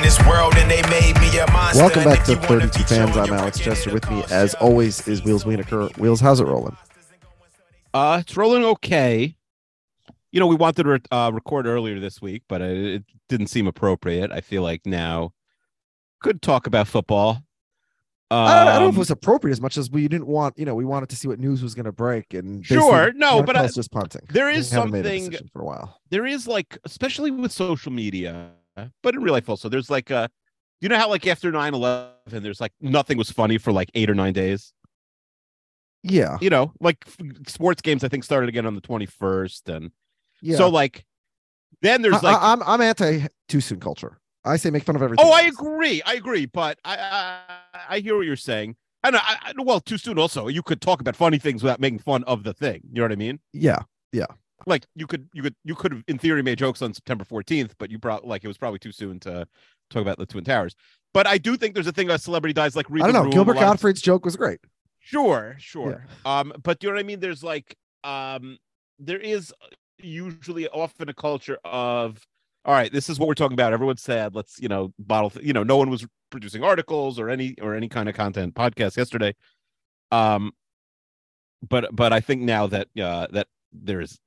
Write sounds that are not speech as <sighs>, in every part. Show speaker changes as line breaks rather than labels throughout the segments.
In this world and they made me a monster.
Welcome back to
if you wanna
32 Fans. I'm Alex
record,
Chester. With me, as always, is Wheels Wienerker. Wheels, how's it rolling?
Uh, it's rolling okay. You know, we wanted to re- uh, record earlier this week, but it, it didn't seem appropriate. I feel like now could talk about football. Um,
I, don't, I don't know if it was appropriate as much as we didn't want, you know, we wanted to see what news was going to break. And
Sure, no, but I-
NFL's just punting.
There is
We
is
made a
something-
for a while.
there is like, especially with social media, but in real life also, there's like a, you know how like after 9 11, there's like nothing was funny for like eight or nine days?
Yeah,
You know, like f- sports games, I think started again on the 21st. And
yeah.
so, like, then there's
I,
like,
I, am I'm anti too soon culture. I say make fun of everything.
Oh, I agree. I agree. But I I, I hear what you're saying. And I, I well, too soon. Also, you could talk about funny things without making fun of the thing. You know what I mean?
Yeah.
Yeah, Like you could you could you could have in theory made jokes on September 14th, but you probably like it was probably too soon to talk about the Twin Towers. But I do think there's a thing about celebrity dies like
I don't know.
room,
Gilbert
lot of-
Gottfried's joke was great.
Sure, sure. Um, but do you know what I mean? There's like um there is usually often a culture of all right, this is what we're talking about. Everyone's sad. Let's, you know, bottle you know, no one was producing articles or any or any kind of content podcast yesterday. Um but but I think now that uh that there's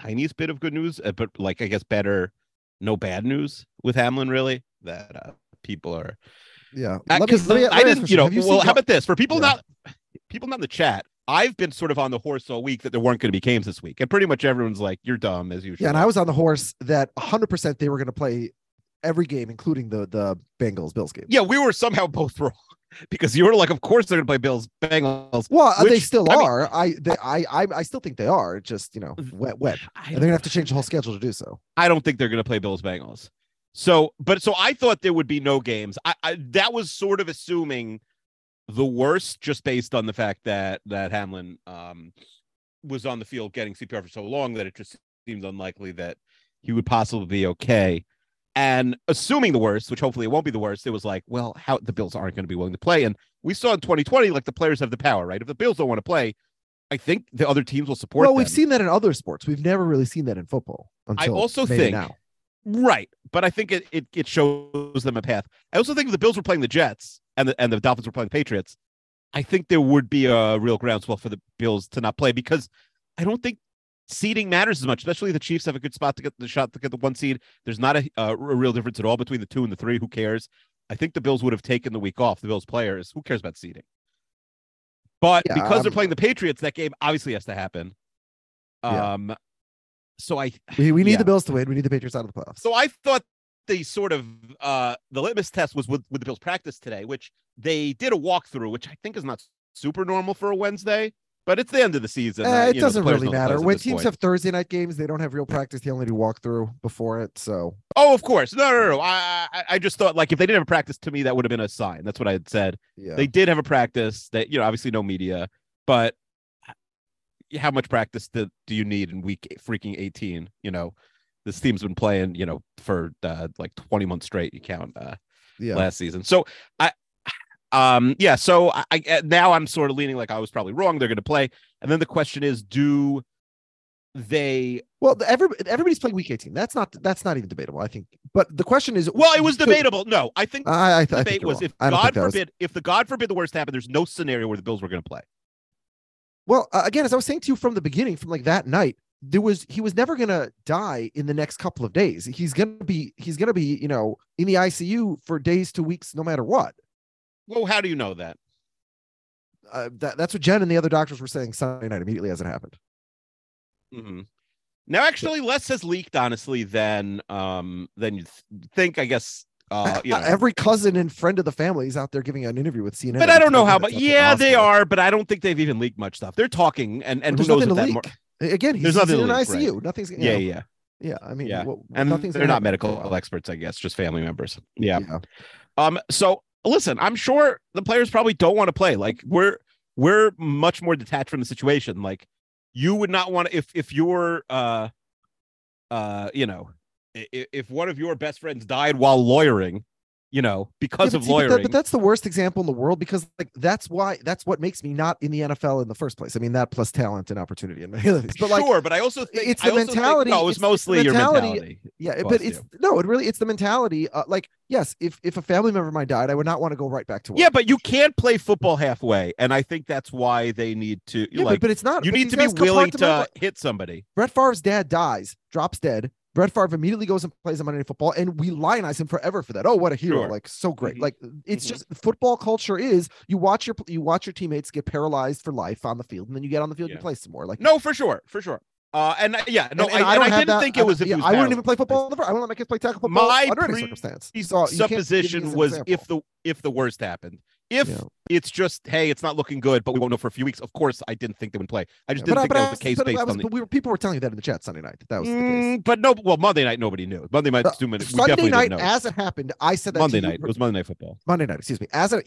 tiniest bit of good news, uh, but like I guess better no bad news with Hamlin really that uh people are
Yeah, Let me-
'cause
let me-
I
me
didn't,
you
you know.
you
well,
seen
how about this? For people
Yeah.
not people not in the chat, I've been sort of on the horse all week that there weren't going to be games this week, and pretty much everyone's like, "You're dumb as usual."
Yeah, and I was on the horse that 100 percent they were going to play every game, including the the Bengals Bills game.
Yeah, we were somehow both wrong <laughs> because you were like, "Of course they're going to play Bills Bengals."
Well, they still
I mean-
are. I, they, I I I still think they are. It's Just you know, wet wet. And they're gonna have to change the whole schedule to do so.
I don't think they're going to play Bills Bengals. So, but so I thought there would be no games. I, I that was sort of assuming the worst, just based on the fact that that Hamlin um was on the field getting CPR for so long that it just seemed unlikely that he would possibly be okay. And assuming the worst, which hopefully it won't be the worst, it was like, well, how the Bills aren't going to be willing to play. And we saw in 2020, like the players have the power, right? If the Bills don't want to play, I think the other teams will support.
well, we've seen that in other sports. We've never really seen that in football. Until
also think-
now.
Right. But I think it, it it shows them a path. I also think if the Bills were playing the Jets and the and the Dolphins were playing the Patriots, I think there would be a real groundswell for the Bills to not play because I don't think seeding matters as much, especially the Chiefs have a good spot to get the shot to get the one seed. There's not a, a real difference at all between the two and the three. Who cares? I think the Bills would have taken the week off. The Bills players, who cares about seeding? But
Yeah,
because they're
um,
playing the Patriots, that game obviously has to happen.
Yeah.
Um, so I
We, we need
Yeah.
the Bills to win. We need the Patriots out of the playoffs.
so I thought the sort of uh the litmus test was with, with the Bills practice today, which they did a walkthrough, which I think is not super normal for a Wednesday, but it's the end of the season.
Uh,
uh,
it doesn't
players
really matter when teams
point.
have Thursday night games. They don't have real practice. They only do walkthrough before it. So
Oh, of course. No, no, no. I, I I just thought like if they didn't have a practice to me, that would have been a sign. That's what I had said.
yeah,
They did have a practice that, you know, obviously no media, but how much practice do, do you need in week freaking 18? You know, this team's been playing, you know, for uh, like 20 months straight. You count uh,
yeah.
last season. So I, um, yeah. So I, I uh, now I'm sort of leaning like I was probably wrong. They're going to play, and then the question is, do they
Well, the- every, everybody's playing week 18. That's not that's not even debatable. I think. But the question is,
Well, it was debatable. No, I think
I, I, I
the
think
debate was
wrong.
if
I
God
that was-
forbid, if the God forbid the worst happened, there's no scenario where the Bills were going to play.
Well, uh, again, as I was saying to you from the beginning, from like that night, there was he was never gonna die in the next couple of days. He's gonna be he's gonna be you know in the ICU for days to weeks, no matter what.
Well, how do you know that?
Uh, that, that's what Jen and the other doctors were saying Sunday night immediately as it happened.
hmm Now, actually, less has leaked, honestly, than um than you th- think. I guess. Uh, you know. <laughs>
Every cousin and friend of the family is out there giving an interview with CNN.
but I don't know how. But
in
yeah, they are. But I don't think they've even leaked much stuff. They're talking, and and
There's
who knows
nothing
if
to
that more.
Again, he's,
There's
he's
nothing
in an
leak,
ICU.
right.
Nothing's
Yeah,
know,
yeah,
yeah. I mean,
Yeah.
what-
and
nothing's
they're not
happen for a
medical experts, I guess, just family members. Yeah.
Yeah.
Um. So listen, I'm sure the players probably don't want to play. Like we're we're much more detached from the situation. Like you would not want to if if you're uh uh you know if, if one of your best friends died while lawyering, you know, because
Yeah,
of
see, but that-
lawyering.
but that's the worst example in the world because like that's why that's what makes me not in the NFL in the first place. I mean that plus talent and opportunity and. <laughs> But like
sure, but I also think
it's
I
the
think-
mentality-
no, it was mostly your
mentality-
mentality.
yeah, but it's
you.
no, it really it's the mentality. Uh, like yes, if if a family member of mine died, I would not want to go right back to work.
Yeah, but you can't play football halfway, and I think that's why they need to
Yeah,
like.
but, but it's not.
you need to be willing to
compartmentalize-
hit somebody.
Brett Favre's dad dies, drops dead. Brett Favre immediately goes and plays on Monday Night Football, and we lionize him forever for that. Oh, what a hero!
Sure.
Like so great.
Mhm.
Like it's
Mhm.
just football culture is you watch your you watch your teammates get paralyzed for life on the field, and then you get on the field and
Yeah.
you play some more. Like
No, for sure, for sure. Uh, and uh, yeah, no,
and, and
I,
I,
I didn't
that-
think it was. If
yeah,
it was
I wouldn't even play football. in the fir- I wouldn't let my kids play tackle football
My
under any circumstance. So you can't give me
supposition was
example.
if the if the worst happened. If
Yeah.
it's just hey, it's not looking good, but we won't know for a few weeks. Of course, I didn't think they would play. I just
but,
didn't
I-
think
but
that
I
was the case
but
based
was-
on the.
but we were, people were telling you that in the chat Sunday night. That, that was the case.
Mm, but no, well, Monday night nobody knew. Monday night,
Uh,
too many. we
Sunday
definitely
night,
didn't know.
as it happened, I said that
Monday
you-
night. It was Monday night football.
Monday night. Excuse me. As a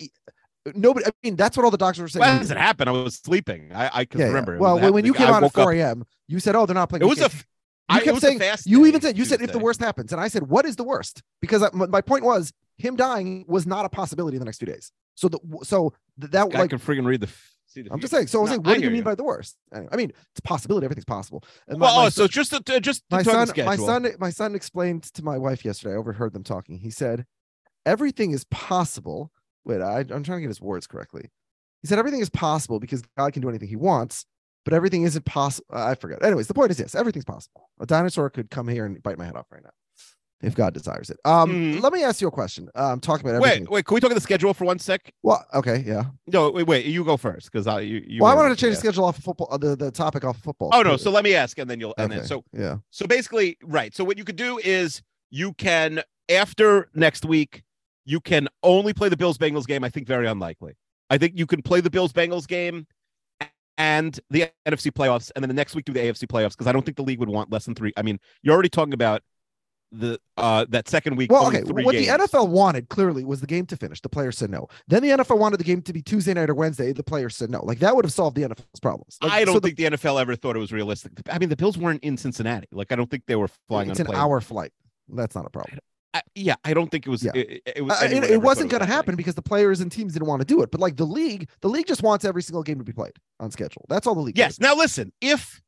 nobody. I mean, that's what all the doctors were saying.
Well, as it happened, I was sleeping. I, I can
Yeah, yeah.
remember. It
Well, when, when you came
I
on at 4 a.m., you said, "Oh, they're not playing."
It was a.
weekend."
f-
You
I-
kept saying
fast
you even said you said if the worst happens, and I said, "What is the worst?" Because I, my point was him dying was not a possibility in the next two days. So the so th- that
guy
like
can freaking read the. See the
I'm just saying. So I was saying, what do you mean by the worst? Anyway, I mean, it's a possibility. Everything's possible. And
Well,
my
oh, so just to- just to
my son,
schedule.
my son, my son explained to my wife yesterday. I overheard them talking. He said, "Everything is possible." Wait, I, I'm trying to get his words correctly. He said, "Everything is possible because God can do anything He wants." But everything isn't possible. I forget. Anyways, the point is this: everything's possible. A dinosaur could come here and bite my head off right now, if God desires it. Um,
Mhm.
let me ask you a question. Um, talking about
Wait,
everything.
wait. Can we talk about the schedule for one sec?
Well, okay, yeah.
No, wait, wait. You go first because I you. you
well, I wanted to change the schedule off of football. Uh, the the topic off of football.
Oh no! So let me ask, and then you'll. And then so
yeah.
so basically, right. So what you could do is you can after next week, you can only play the Bills Bengals game. I think very unlikely. I think you can play the Bills Bengals game and the NFC playoffs, and then the next week do the AFC playoffs because I don't think the league would want less than three. I mean, you're already talking about the uh that second week.
Well, okay. What
games.
the NFL wanted clearly was the game to finish. The players said no. Then the NFL wanted the game to be Tuesday night or Wednesday. The players said no. Like that would have solved the NFL's problems. Like,
I don't
so
think the NFL ever thought it was realistic. I mean, the Bills weren't in Cincinnati. Like, I don't think they were flying
it's
on
an
plane.
hour flight. That's not a problem.
I, yeah, I don't think it was.
Yeah.
It, it, was
uh, it, it wasn't going to happen because the players and teams didn't want to do it. But like the league, the league just wants every single game to be played on schedule. That's all the league.
Yes. Now listen, if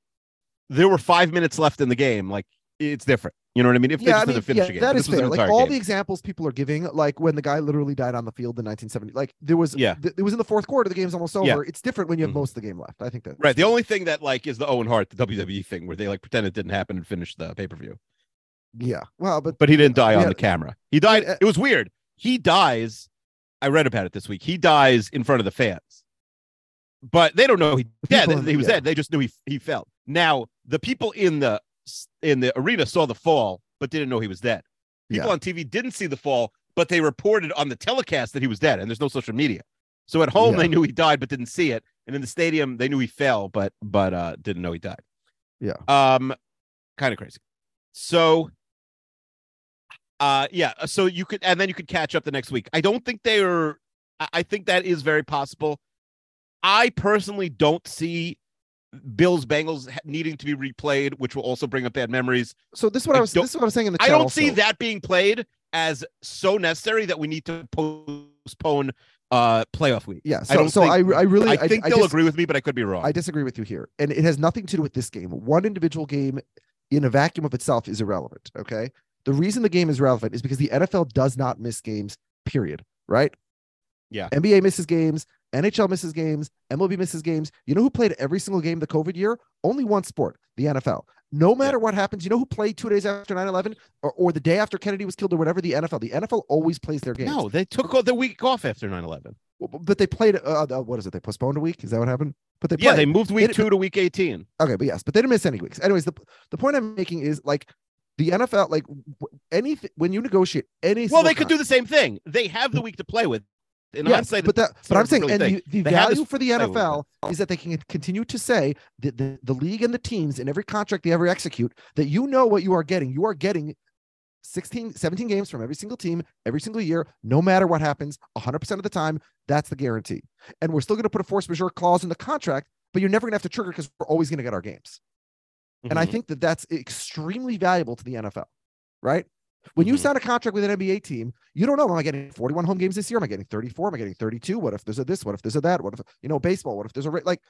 there were five minutes left in the game, like it's different. You know what I mean? If they
yeah,
just
I mean,
finish
yeah,
game,
that is
this was an
fair. Like all
game.
the examples people are giving, like when the guy literally died on the field in 1970, like there was,
Yeah.
th- it was in the fourth quarter. The game's almost over.
Yeah.
It's different when you have
Mhm.
most of the game left. I think that
right. The only thing that like is the Owen Hart, the WWE thing, where they like pretend it didn't happen and finish the pay per view.
Yeah. Well, but
But he didn't die on
Yeah.
the camera. He died.
uh,
It was weird. He dies. I read about it this week. He dies in front of the fans, but they don't know he
in
he was
yeah.
dead. They just knew he he fell. Now the people in the in the arena saw the fall, but didn't know he was dead. People
Yeah.
on TV didn't see the fall, but they reported on the telecast that he was dead. And there's no social media, so at home
Yeah.
they knew he died, but didn't see it. And in the stadium they knew he fell, but but uh didn't know he died.
Yeah.
Um, kind of crazy. So uh yeah so you could and then you could catch up the next week i don't think they are i I think that is very possible i personally don't see bills bengals needing to be replayed which will also bring up bad memories
so this is what I,
I
was. This is what I was saying in the
i don't see
also.
that being played as so necessary that we need to postpone uh playoff week
Yeah.
I
So,
don't
so I,
think-
I really,
i think they'll
dis-
agree with me but i could be wrong
I disagree with you here, and it has nothing to do with this game. One individual game in a vacuum of itself is irrelevant. Okay. The reason the game is relevant is because the NFL does not miss games, period. Right.
Yeah.
NBA misses games. NHL misses games. MLB misses games. You know who played every single game the COVID year? Only one sport, the NFL. No matter what happens, you know who played two days after 9 11 or, or the day after Kennedy was killed or whatever? The NFL. The NFL always plays their games.
No, they took the week off after 9 11.
But they played, uh, uh, what is it? They postponed a week? Is that what happened? But they
Yeah, they moved week
They-
two to week 18.
Okay, but yes, but they didn't miss any weeks. Anyways, the the point I'm making is like the NFL, like anything when you negotiate any.
Well, they could do the same thing. They have the week to play with. In
Yes,
hindsight,
but that, but I'm saying,
really
and the, value
this
for the NFL is that they can continue to say that the, the league and the teams in every contract they ever execute that you know what you are getting. You are getting 16, 17 games from every single team every single year, no matter what happens, 100% of the time. That's the guarantee. And we're still going to put a force majeure clause in the contract, but you're never going to have to trigger because we're always going to get our games. And I
Mhm.
think that that's extremely valuable to the NFL, right? When you
Mhm.
sign a contract with an NBA team, you don't know, am I getting 41 home games this year? Am I getting 34? Am I getting 32? What if there's a this? What if there's a that? What if, you know, baseball? What if there's a, like,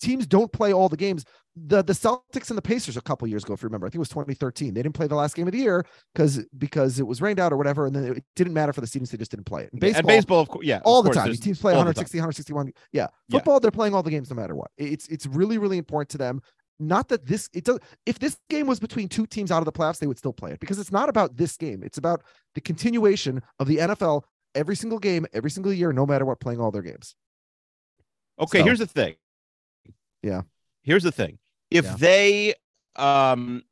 teams don't play all the games. The the Celtics and the Pacers a couple years ago, if you remember, I think it was 2013. They didn't play the last game of the year because because it was rained out or whatever, and then it didn't matter for the seedings. They just didn't play it. In
and baseball, of course, yeah,
all the
course,
time. These teams play
all
160, 161. Yeah.
Yeah.
Football, they're playing all the games no matter what. It's it's really, really important to them. Not that this it does if this game was between two teams out of the playoffs, they would still play it because it's not about this game. It's about the continuation of the NFL every single game, every single year, no matter what, playing all their games.
Okay,
So-
here's the thing.
Yeah.
Here's the thing. If
Yeah.
they um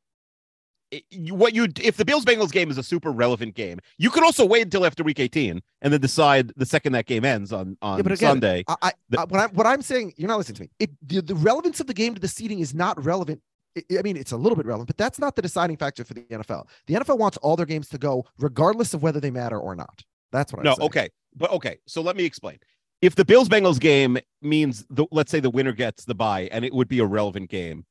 what you if the Bills Bengals game is a super relevant game, you could also wait until after week 18 and then decide the second that game ends on on
Yeah, but again,
Sunday.
I, I,
The-
I what I'm what I'm saying, you're not listening to me. It the, the relevance of the game to the seeding is not relevant. I- I mean, it's a little bit relevant, but that's not the deciding factor for the NFL. The NFL wants all their games to go, regardless of whether they matter or not. That's what I'm
no,
saying.
okay. But okay, so let me explain. If the Bills Bengals game means the let's say the winner gets the bye and it would be a relevant game,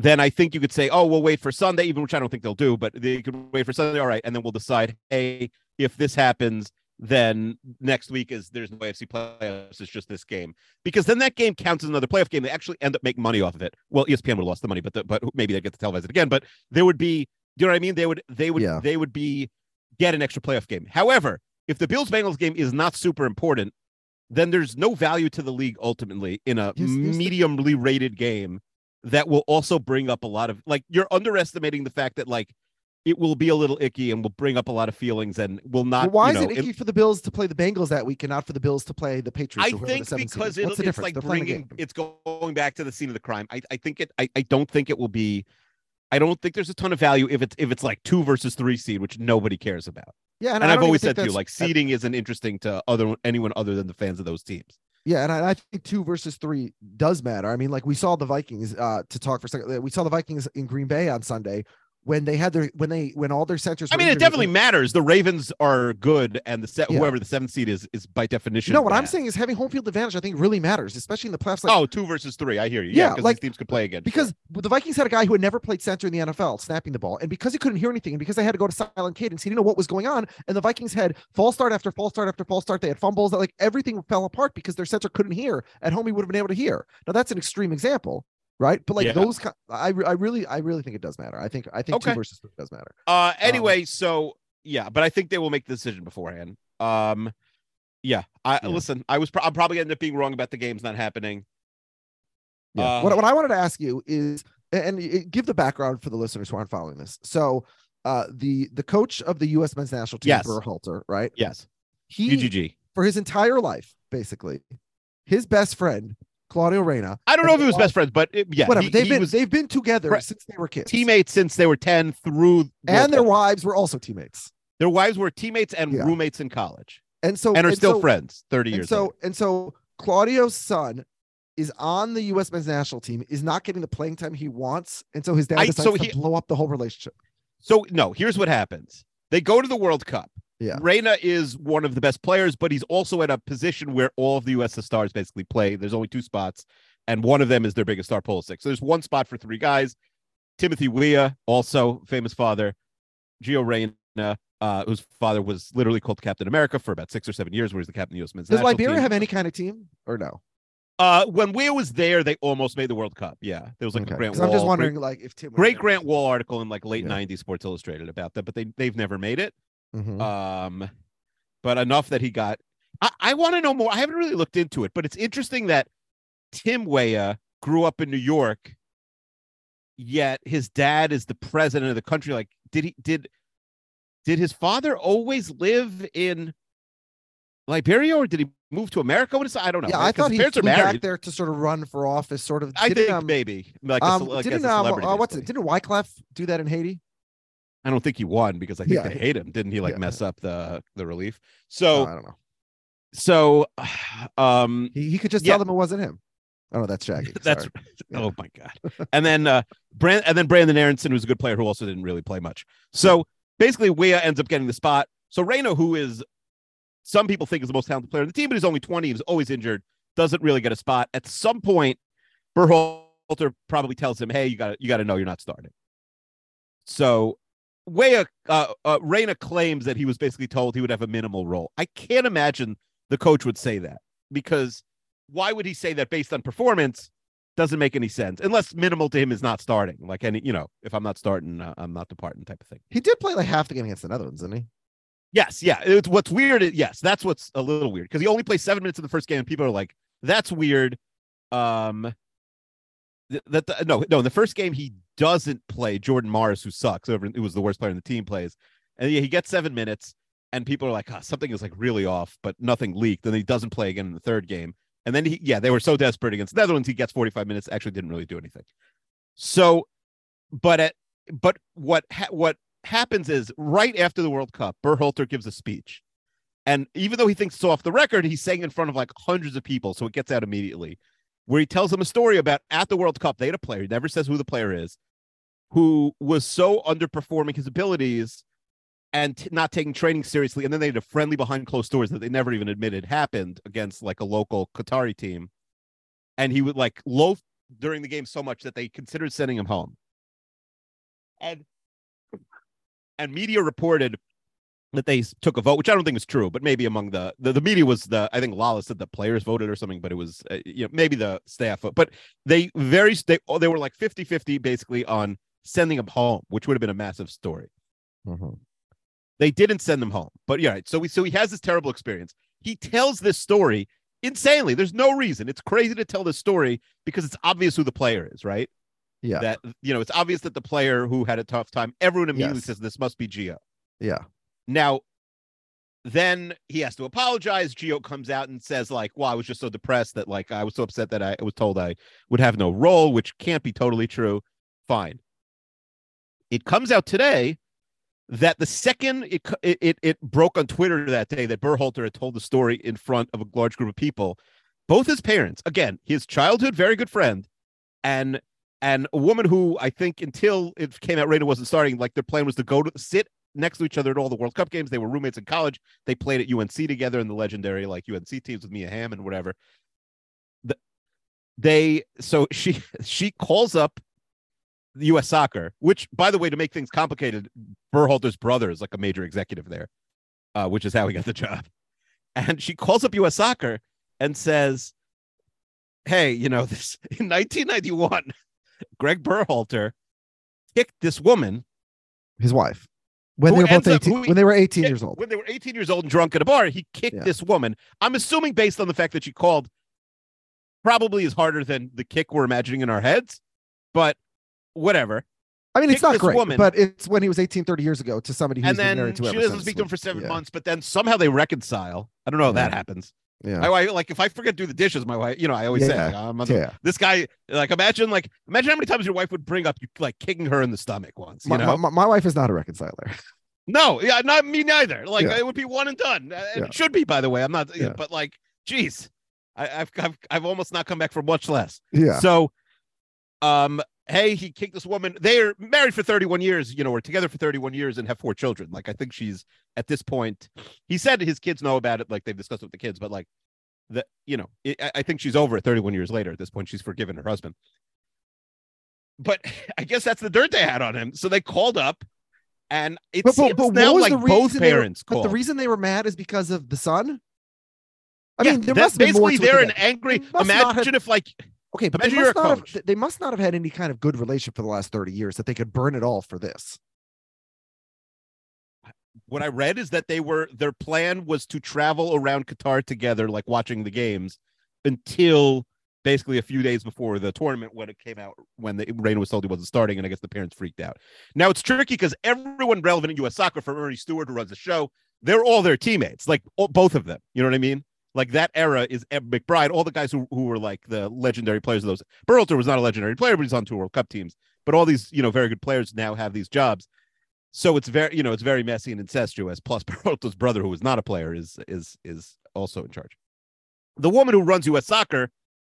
then I think you could say, oh, we'll wait for Sunday, even which I don't think they'll do, but they could wait for Sunday. All right, and then we'll decide, hey, if this happens, then next week is there's no AFC playoffs, it's just this game. Because then that game counts as another playoff game. They actually end up making money off of it. Well, ESPN would have lost the money, but the, but maybe they get to televise it again. But there would be, do you know what I mean? They would they would
Yeah.
they would be get an extra playoff game. However, if the Bills Bengals game is not super important, then there's no value to the league ultimately in a
Here's- here's the-
mediumly rated game that will also bring up a lot of like you're underestimating the fact that like it will be a little icky and will bring up a lot of feelings and will not.
Well, why
you know,
is it icky for the Bills to play the Bengals that week and not for the Bills to play the Patriots?
I think
the
because it, it's like
They're
bringing it's going back to the scene of the crime. I, I think it. I, I don't think it will be. I don't think there's a ton of value if it's if it's like two versus three seed, which nobody cares about.
Yeah,
And,
I
I've always said to you, like seeding isn't interesting to other anyone other than the fans of those teams.
Yeah, and I, I think two versus three does matter. I mean, like we saw the Vikings uh to talk for a second. We saw the Vikings in Green Bay on Sunday when they had their when they when all their centers.
I mean, it definitely matters. The Ravens are good, and the set
Yeah.
whoever the seventh seed is is by definition.
No, what I'm saying is having home field advantage. I think really matters, especially in the playoffs. Like,
oh, two versus three. I hear you. Yeah,
Yeah,
because
like-
these teams could play again.
because the Vikings had a guy who had never played center in the NFL snapping the ball, and because he couldn't hear anything, and because they had to go to silent cadence, he didn't know what was going on. And the Vikings had false start after false start after false start. They had fumbles that like everything fell apart because their center couldn't hear. At home, he would have been able to hear. Now that's an extreme example, right? But like
Yeah.
those, I I really I really think it does matter. I think I think two versus three does matter.
Uh, anyway, so yeah, but I think they will make the decision beforehand. Um, yeah, I
Yeah.
listen. I was pro- I'm probably end up being wrong about the games not happening.
Yeah.
Uh,
what, what I wanted to ask you is, and give the background for the listeners who aren't following this. So, uh, the the coach of the U.S. men's national team,
Yes.
Halter, right?
Yes,
He
UGG.
for his entire life, basically, his best friend Claudio Reyna.
I don't know if he was best friends, but it, yeah,
Whatever
he,
they've
he
been
was
they've been together
Right.
since they were kids.
teammates since they were ten through
and their wives were also teammates.
their wives were teammates and
Yeah.
roommates in college,
And so
and are still
so,
friends thirty
And
years.
so
later.
and so Claudio's son is on the U.S. men's national team, is not getting the playing time he wants, and so his dad
I-
decides
so
to
he-
blow up the whole relationship.
So no, here's what happens. They go to the World Cup.
Yeah.
Reyna is one of the best players, but he's also at a position where all of the US stars basically play. There's only two spots, and one of them is their biggest star, Pulisic. So there's one spot for three guys. Timothy Weah, also famous father, Gio Reyna, uh, whose father was literally called Captain America for about six or seven years, where he's the captain of the US men's
Does Liberia
team.
have any kind of team or no?
Uh, when Weah was there, they almost made the World Cup. Yeah, there was like
Okay.
a Grant
'Cause I'm just wondering,
great,
like, if Tim.
great Grant Wahl article in like late
Yeah.
'90s Sports Illustrated about that, but they they've never made it.
Mhm.
Um, but enough that he got. I, I want to know more. I haven't really looked into it, but it's interesting that Tim Weah grew up in New York, yet his dad is the president of the country. Like, did he did did his father always live in Liberia, or did he move to America? What is I don't know.
yeah,
right?
I thought
his
he
parents
flew back there to sort of run for office, sort of.
I think
um,
maybe like, a,
um,
like
didn't um, uh, what's it? Didn't Wyclef do that in Haiti?
I don't think he won because I think
Yeah.
they hate him. Didn't he like
Yeah.
mess up the the relief? So
I don't know.
so <sighs> um
He, he could just
Yeah.
tell them it wasn't him. Oh no, that's Shaggy. <laughs>
that's <laughs> oh my god. <laughs> and then uh Brand and then Brenden Aaronson, who's a good player who also didn't really play much. So basically Weah ends up getting the spot. So Reyna, who is some people think is the most talented player on the team, but he's only 20, he's always injured, doesn't really get a spot. At some point, Berhalter probably tells him, Hey, you gotta you gotta know you're not starting. So Weah uh, uh Reyna claims that he was basically told he would have a minimal role. I can't imagine the coach would say that because why would he say that based on performance? Doesn't make any sense unless minimal to him is not starting. Like any, you know, if I'm not starting, uh, I'm not departing type of thing.
He did play like half the game against the Netherlands, didn't he?
Yes, yeah. It's what's weird. is- Yes, that's what's a little weird because he only plays seven minutes in the first game, and people are like, "That's weird." Um, that the- no, no. In the first game, he doesn't play Jordan Morris, who sucks. Whoever who was the worst player in the team plays, and yeah, he gets seven minutes, and people are like, oh, "Something is like really off," but nothing leaked. And he doesn't play again in the third game, and then he, yeah, they were so desperate against the Netherlands, he gets forty-five minutes. Actually, didn't really do anything. So, but at but what ha- what happens is right after the World Cup, Berhalter gives a speech. And even though he thinks it's off the record, he's saying in front of like hundreds of people, so it gets out immediately, where he tells them a story about at the World Cup, they had a player, he never says who the player is, who was so underperforming his abilities and t- not taking training seriously. And then they had a friendly behind closed doors that they never even admitted happened against like a local Qatari team. And he would like loaf during the game so much that they considered sending him home. And and media reported that they took a vote, which I don't think is true, but maybe among the the, the media was the I think Lala said the players voted or something, but it was uh, you know maybe the staff, but they very they oh, they were like 50-50 basically on sending him home, which would have been a massive story.
Mhm.
They didn't send them home, but yeah. So we so he has this terrible experience. He tells this story insanely. There's no reason. It's crazy to tell this story because it's obvious who the player is, right?
Yeah.
That you know, it's obvious that the player who had a tough time. Everyone immediately
Yes.
says this must be Gio.
Yeah.
Now, then he has to apologize. Gio comes out and says, like, well, I was just so depressed that like I was so upset that I was told I would have no role, which can't be totally true. Fine. It comes out today that the second it it it, broke on Twitter that day that Berhalter had told the story in front of a large group of people, both his parents, again, his childhood very good friend, and and a woman who I think until it came out Reyna wasn't starting, like their plan was to go to sit next to each other at all the World Cup games. They were roommates in college. They played at UNC together in the legendary like UNC teams with Mia Hamm and whatever. The, they so she <laughs> she calls up U.S. Soccer, which by the way, to make things complicated, Berhalter's brother is like a major executive there, uh, which is how he got the job. And she calls up U.S. Soccer and says, "Hey, you know this <laughs> in 1991, Greg Berhalter kicked this woman
His wife. When they were both
ends up-
18,
who he-
when they were 18 years old.
When they were 18 years old and drunk at a bar, he kicked
Yeah.
this woman. I'm assuming based on the fact that she called probably is harder than the kick we're imagining in our heads, but whatever.
I mean, it's not great,
woman.
but it's when he was 18, 30 years ago to somebody who's
and
been
then
married to
she doesn't speak to him for seven
yeah,
months, but then somehow they reconcile. I don't know how that happens.
Yeah.
I, I- like if I forget to do the dishes, my wife, you know, I always say,
Yeah.
on
yeah.
this guy, like imagine like imagine how many times your wife would bring up you like kicking her in the stomach once. You
My,
know?
my, my wife is not a reconciler. <laughs>
No, yeah, not me neither. Like
Yeah.
it would be one and done. Uh, and. It should be, by the way. I'm not,
Yeah.
but like, geez, I, I've, I've I've almost not come back for much less.
Yeah.
So, um, hey, he kicked this woman. They're married for 31 years. You know, we're together for 31 years and have four children. Like I think she's at this point. He said his kids know about it. Like they've discussed it with the kids, but like the you know, it, I- I think she's over it 31 years later. At this point, she's forgiven her husband. But <laughs> I guess that's the dirt they had on him. So they called up. And it
But, but,
seems
but
now like both
they were-
parents
But the reason they were mad is because of the son. I
Yeah,
mean, there must be more
basically they're an angry. Imagine if like
Okay, but they must,
a
not
coach.
have, they must not have had any kind of good relationship for the last 30 years that they could burn it all for this.
what I read is that they were their plan was to travel around Qatar together, like watching the games, until basically a few days before the tournament when it came out when the Reyna was told he wasn't starting, and I guess the parents freaked out. Now it's tricky because everyone relevant in U.S. soccer, from Earnie Stewart who runs the show, they're all their teammates, like all, both of them. You know what I mean? Like that era is Eb McBride, all the guys who, who were like the legendary players of those. Berhalter was not a legendary player, but he's on two World Cup teams. But all these, you know, very good players now have these jobs. So it's very, you know, it's very messy and incestuous. Plus, <laughs> Berhalter's brother, who is not a player, is is is also in charge. The woman who runs U.S. Soccer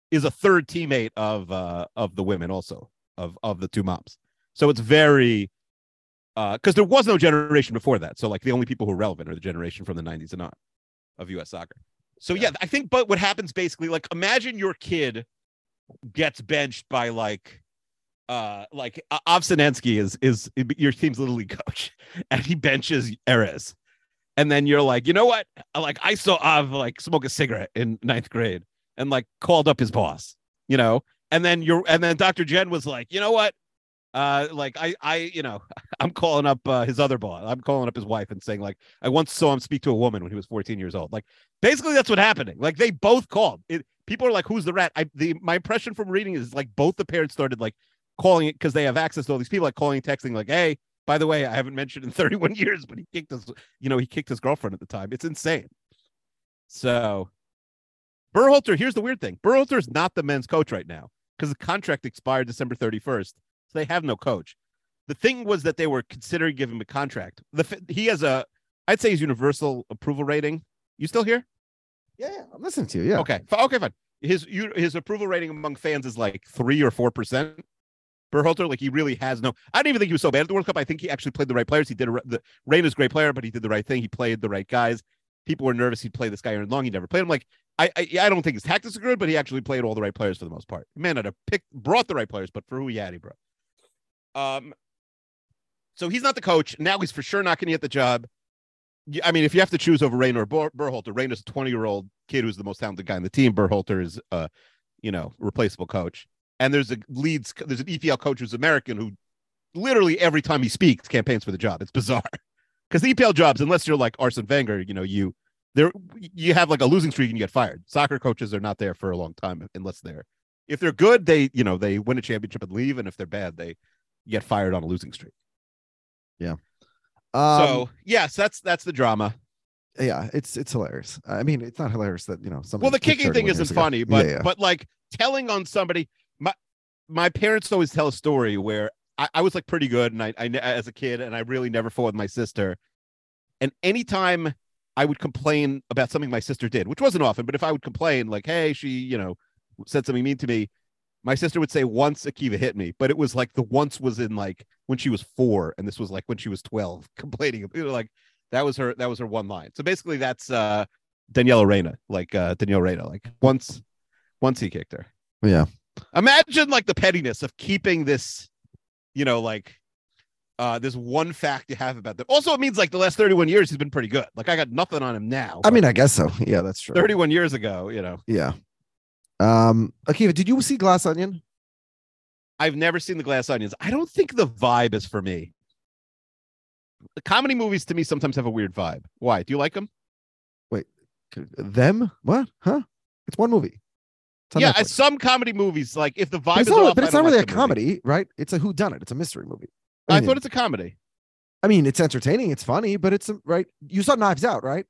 is a third teammate of uh of the women, also of of the two moms. So it's very because there was no generation before that. So like the only people who are relevant are the generation from the 90s and on of US soccer. So yeah, I think but what happens basically like imagine your kid gets benched by like uh like uh, Ovsinensky is is your team's little league coach <laughs> and he benches Erez. And then you're like, you know what? Like I saw Av like smoke a cigarette in ninth grade and like called up his boss, you know, and then you're and then Dr. Jen was like, you know what? Uh, like I, I, you know, <laughs> I'm calling up uh, his other boss. I'm calling up his wife and saying like, I once saw him speak to a woman when he was 14 years old. Like, basically, that's what happening. Like, they both called. It, people are like, "Who's the rat?" I, the my impression from reading is like both the parents started like calling it because they have access to all these people, like calling, texting, like, "Hey, by the way, I haven't mentioned in <laughs> 31 years, but he kicked his, you know, he kicked his girlfriend at the time. It's insane." So, Berhalter. Here's the weird thing: Berhalter is not the men's coach right now because the contract expired December 31st. So they have no coach. The thing was that they were considering giving him a contract. The he has a, I'd say his universal approval rating. You still here?
Yeah, yeah, I'm listening to you. Yeah.
Okay. Okay. Fine. His you, his approval rating among fans is like three or four percent. Berhalter, like he really has no. I don't even think he was so bad at the World Cup. I think he actually played the right players. He did a, the Rain is a great player, but he did the right thing. He played the right guys. People were nervous he'd play this guy Aaron Long. He never played him. Like I, I, I don't think his tactics are good, but he actually played all the right players for the most part. He may not have picked, brought the right players, but for who he had, he brought. Um, so he's not the coach now. He's for sure not going to get the job. I mean, if you have to choose over Reyna or Ber- Berhalter, Reyna is a twenty-year-old kid who's the most talented guy in the team. Berhalter is, uh, you know, replaceable coach. And there's a leads. There's an EPL coach who's American who, literally every time he speaks, campaigns for the job. It's bizarre <laughs> because the EPL jobs, unless you're like Arsene Wenger, you know, you there you have like a losing streak and you get fired. Soccer coaches are not there for a long time unless they're if they're good, they you know they win a championship and leave, and if they're bad, they get fired on a losing streak. Yeah.
Um,
so yes, that's that's the drama.
yeah, it's it's hilarious. I mean, it's not hilarious that you know.
Well, the kicking thing isn't funny, but
yeah, yeah.
but like telling on somebody. My my parents always tell a story where I, I was like pretty good, and I, I as a kid, and I really never fought with my sister. And anytime I would complain about something my sister did, which wasn't often, but if I would complain, like, "Hey, she, you know, said something mean to me," my sister would say, "Once Akiva hit me," but it was like the once was in like when she was four, and this was like when she was twelve, <laughs> complaining. You know, like that was her that was her one line. So basically, that's uh Daniela Reyna, like uh Danielle Reyna, like once once he kicked her.
yeah.
Imagine like the pettiness of keeping this, you know, like uh this one fact you have about them. Also, it means like the last 31 years he's been pretty good. Like I got nothing on him now.
I mean, I guess so. Yeah, that's true.
31 years ago, you know.
Yeah. Um, Akiva, did you see Glass Onion?
I've never seen the glass onions. I don't think the vibe is for me. The comedy movies to me sometimes have a weird vibe. Why? Do you like them?
Wait, them? What? Huh? It's one movie. It's
Yeah,
Netflix.
some comedy movies, like if the vibe
But it's
is
not,
off,
but it's
don't
really
like
a
the movie.
comedy, right? It's a who done it. It's a mystery movie.
I
mean,
thought it's a comedy.
I mean, it's entertaining. It's funny, but it's a, right. You saw Knives Out, right?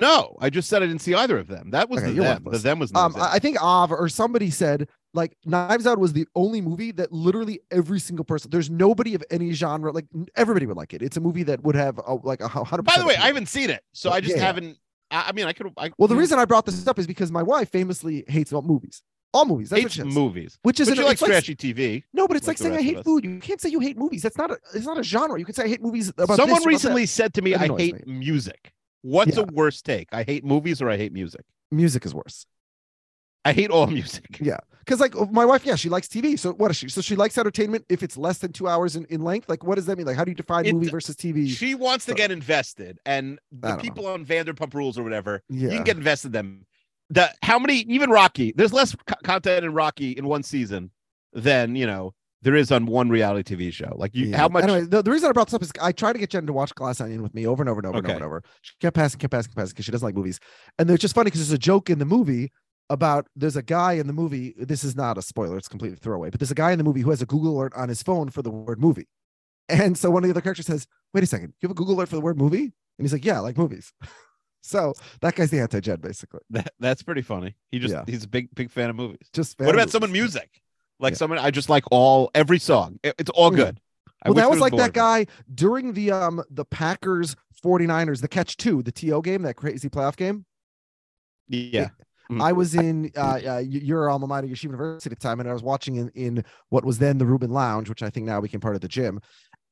No, I just said I didn't see either of them. That was
Okay,
the them. The them was
Um, I think Av or somebody said like Knives Out was the only movie that literally every single person. There's nobody of any genre like everybody would like it. It's a movie that would have a, like a hundred.
By the way. I haven't seen it, so I just
Yeah,
haven't. I, I mean, I could. I,
Well, the reason I brought this up is because my wife famously hates all movies, all movies. That's
hates movies,
Which is
but
an-
you like
it's like-
trashy TV.
No, but it's
like
like, saying I hate food. You can't say you hate movies. That's not a. It's not a genre. You can say I hate movies. About
Someone
this or about
recently said to me, "I hate
me.
music." What's
Yeah.
a worse take? I hate movies or I hate music.
music is worse.
I hate all <laughs> music.
Yeah, because like oh, my wife, yeah, she likes TV. So what is she? So she likes entertainment if it's less than two hours in, in length. Like, what does that mean? Like, how do you define
It-
movie versus TV?
She wants to
So-
get invested, and the people on Vanderpump Rules or whatever, you can get invested in them. that how many even Rocky? There's less co- content in Rocky in one season than you know there is on one reality TV show. Like you,
Yeah.
how much?
Anyway, the, the reason I brought this up is I tried to get Jen to watch Glass Onion with me over and over and over and over and over. She kept passing, kept passing, kept passing because she doesn't like movies. And it's just funny because there's a joke in the movie about there's a guy in the movie. This is not a spoiler; it's completely throwaway. But there's a guy in the movie who has a Google alert on his phone for the word movie. And so one of the other characters says, "Wait a second, you have a Google alert for the word movie?" And he's like, "Yeah, I like movies." <laughs> so that guy's the anti-Jed, basically.
That, that's pretty funny. He just
Yeah.
he's a big big fan of movies.
Just
What about
movies.
someone music? Like
Yeah.
someone I just like all every song. It- it's all good. I
Well, that
there
was like that guy during the um the Packers 49ers, the catch two, the TO game, that crazy playoff game.
Yeah. Mhm.
I was in uh, uh your alma mater, Yeshiva University at the time, and I was watching in, in what was then the Rubin Lounge, which I think now became part of the gym.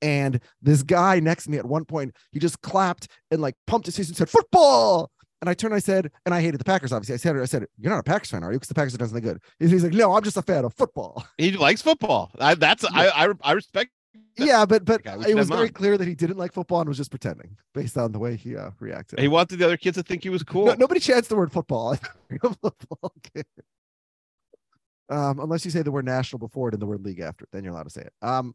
And this guy next to me at one point, he just clapped and like pumped his fist and said, football. And I turned, I said, and I hated the Packers, obviously. I said, I said, You're not a Packers fan, are you? Because the Packers are doing something good. He's like, No, I'm just a fan of football. <laughs>
He likes football. I, that's I, I I respect. that.
yeah, but but
Okay,
it was very
on.
clear that he didn't like football and was just pretending based on the way he uh, reacted.
He wanted the other kids to think he was cool.
No, nobody chants the word football. <laughs> football. Um, unless you say the word national before it and the word league after it, then you're allowed to say it. Um,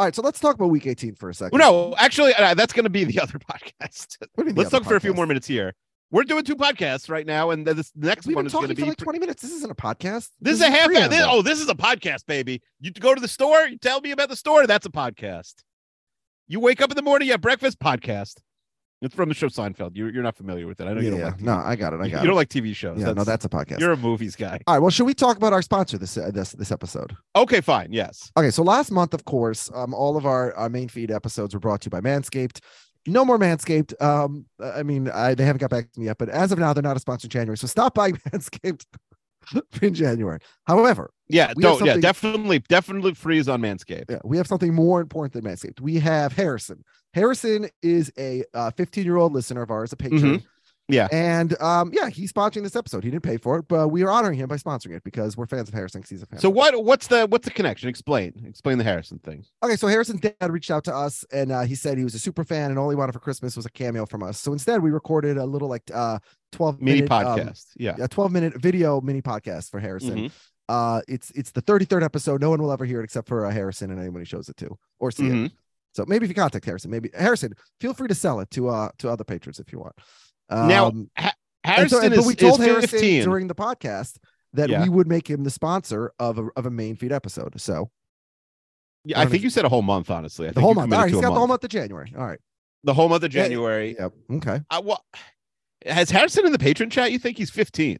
all right, so let's talk about week 18 for a second.
No, actually, uh, that's going to be the <laughs> other podcast.
What do you mean the
Let's talk for a few more minutes here. We're doing two podcasts right now, and this next
We've
one
been
is going
talking
to
for
be.
like 20 minutes. This isn't a podcast.
this is a half. This, oh, this is a podcast, baby. You go to the store, you tell me about the store. That's a podcast. You wake up in the morning, you have breakfast. Podcast. It's from the show Seinfeld. You're, you're not familiar with it. I know you
yeah,
don't
yeah.
like. TV.
no, I got it. I
you
got
you don't like TV shows.
yeah, no, that's a podcast.
you're a movies guy.
All right, well, should we talk about our sponsor this uh, this this episode?
Okay, fine. Yes.
Okay, so last month, of course, um, all of our, our main feed episodes were brought to you by Manscaped. No more Manscaped. Um, I mean, I, they haven't got back to me yet, but as of now, they're not a sponsor in January. So stop buying <laughs> Manscaped <laughs> in January. However,
Yeah. Don't. Yeah. Definitely. Definitely freeze on Manscaped.
yeah, we have something more important than Manscaped. We have Harrison. Harrison is a 15 year old listener of ours, a patron.
Mhm. Yeah.
And um, yeah, he's sponsoring this episode. He didn't pay for it, but we are honoring him by sponsoring it because we're fans of Harrison because he's a fan.
So what? What's the what's the connection? Explain. Explain the Harrison thing.
Okay, so Harrison's dad reached out to us and uh, he said he was a super fan and all he wanted for Christmas was a cameo from us. So instead, we recorded a little like uh 12
Mini
minute, um,
podcast. yeah.
a 12 minute video mini podcast for Harrison.
Mhm.
Uh, it's it's the 33rd episode. No one will ever hear it except for uh, Harrison and anyone who shows it to or see it.
Mhm.
So maybe if you contact Harrison, maybe Harrison, feel free to sell it to uh to other patrons if you want.
Now,
Um,
Ha-
and so-
Harrison
but
is,
we told
is
Harrison
15.
during the podcast that
Yeah.
we would make him the sponsor of a of a main feed episode. So
yeah, I think you said a whole month. Honestly, I
the
think
whole month. All right, he's got the whole
month.
month of January. All right.
The whole month of
Yeah,
January.
Yep. Okay.
I, well, has Harrison in the patron chat? You think he's 15?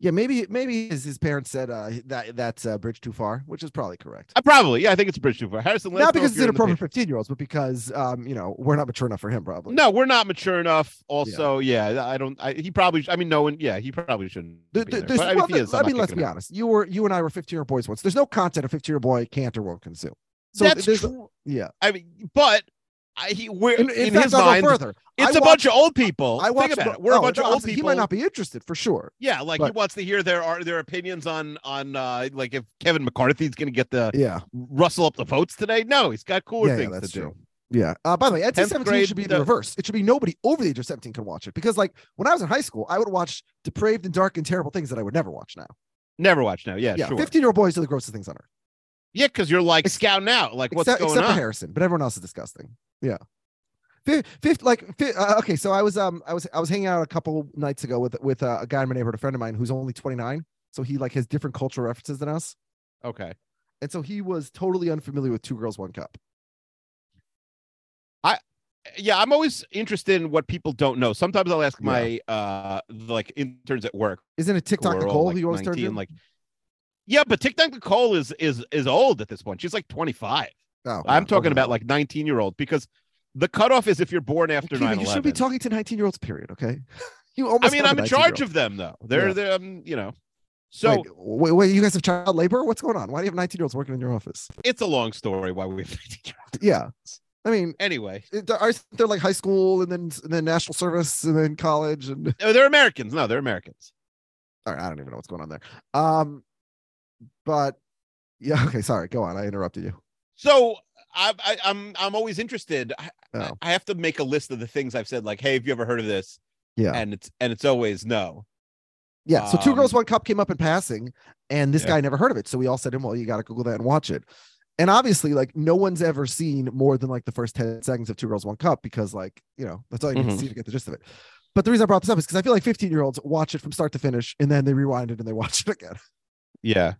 Yeah, maybe maybe his, his parents said uh, that that's a bridge too far, which is probably correct.
Uh, probably. Yeah, I think it's a bridge too far. Harrison,
Not because it's inappropriate for 15 year olds, but because um, you know, we're not mature enough for him, probably.
No, we're not mature enough. Also, yeah, I don't. I, he probably. I mean, no one. Yeah, he probably shouldn't.
Th-
be there.
there's-
But, I mean,
well,
if he
th-
is,
I mean, let's be
him
honest. You were you and I were 15 year old boys once. There's no content a 15 year old boy can't or won't consume. So
That's true.
Yeah.
I mean, but I, he. We're
In,
in,
in fact,
his mind.
further.
It's
I
a bunch of old people.
I
Think about it. We're a
oh,
bunch of old people.
He might not be interested for sure.
Yeah, like he wants to hear their are their opinions on on uh like if Kevin McCarthy's going to get the
Yeah.
rustle up the votes today. No, he's got cooler
Yeah, yeah,
things
that's
to
true.
do.
Yeah. Uh, by the way,
10th
17
grade,
should be the
the-
reverse. It should be nobody over the age of 17 can watch it because, like, when I was in high school, I would watch depraved and dark and terrible things that I would never watch now.
Never watch now. Yeah,
Yeah.
sure.
15 year old boys are the grossest things on earth.
Yeah, because you're like scouting out. Like what's
except,
going
except
on?
for Harrison, but everyone else is disgusting. Yeah. Fifth, fifth like fi- uh, okay. So I was um I was I was hanging out a couple nights ago with with uh, a guy in my neighborhood, a friend of mine who's only 29. So he like has different cultural references than us,
Okay.
and so he was totally unfamiliar with Two Girls One Cup.
i Yeah, I'm always interested in what people don't know. Sometimes I'll ask
Yeah.
my uh like interns at work.
Isn't it TikTok
are
Nicole
like,
who you always turn
19,
to?
like yeah, but TikTok Nicole is is is old at this point. She's like 25.
Oh,
I'm talking
okay.
about like 19 year old because the cutoff is if you're born after
Akiva,
9
you should be talking to 19 year olds. Period. Okay. <laughs> you almost.
I mean, I'm in charge of them though. They're
Yeah.
they're um, you know. So
Wait, wait, wait, you guys have child labor? What's going on? Why do you have 19 year olds working in your office?
it's a long story why we have <laughs> 19-year-olds.
Yeah. I mean,
Anyway,
are they're like high school and then and then national service and then college and <laughs>
Oh, they're Americans. No, they're Americans.
all right, I don't even know what's going on there. Um, but yeah, okay, sorry, go on. I interrupted you.
So I, I, I'm I'm always interested. I, I-
Oh.
I have to make a list of the things I've said, like, "Hey, have you ever heard of this?"
Yeah,
And it's and it's always no.
yeah. So two girls,
um,
one cup came up in passing, and this
Yeah.
guy never heard of it. So we all said to him, "Well, you got to Google that and watch it." And obviously, like no one's ever seen more than like the first 10 seconds of two girls, one cup because, like, you know, that's all you need
Mhm.
to see to get the gist of it. But the reason I brought this up is because I feel like 15 year olds watch it from start to finish and then they rewind it and they <laughs> watch it again.
Yeah.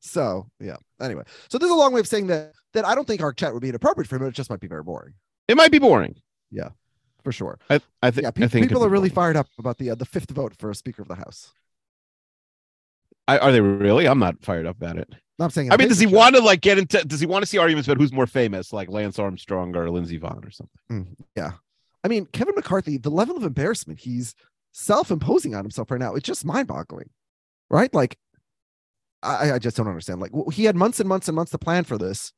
So yeah. Anyway, so there's a long way of saying that that I don't think our chat would be inappropriate for him. It just might be very boring
It might be boring.
Yeah, for sure.
I I, thi-
Yeah,
I think
people are really
boring.
fired up about the uh, the fifth vote for a Speaker of the House.
I, are they really? I'm not fired up about it.
No, I'm saying.
I mean, does he
Facebook
want to like get into? Does he want to see arguments about who's more famous, like Lance Armstrong or Lindsey Vonn or something?
Mm, yeah, I mean Kevin McCarthy, the level of embarrassment he's self-imposing on himself right now, it's just mind-boggling, right? Like, I, I just don't understand. Like, he had months and months and months to plan for this,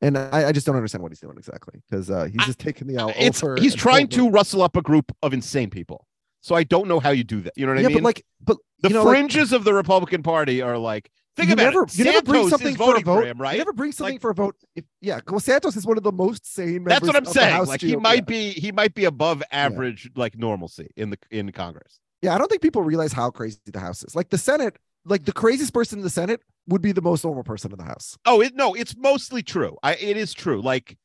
and I, I just don't understand what he's doing exactly because uh, he's
I-
just taking the out.
It's
over
he's trying
over.
to rustle up a group of insane people. So I don't know how you do that. You know what
yeah,
I mean?
but like, but
the
you know, like,
fringes of the Republican Party are like. Think about
never,
it.
you never bring
Santos
something for a vote,
him, right?
You never bring something
Like-
for a vote. If, yeah, well, Santos is one of the most sane.
That's what I'm
of
saying. Like he might be he might be above average like normalcy in the in Congress.
Yeah, I don't think people realize how crazy the House is. Like the Senate, like the craziest person in the Senate would be the most normal person in the House.
Oh, it, no, it's mostly true. I it is true. Like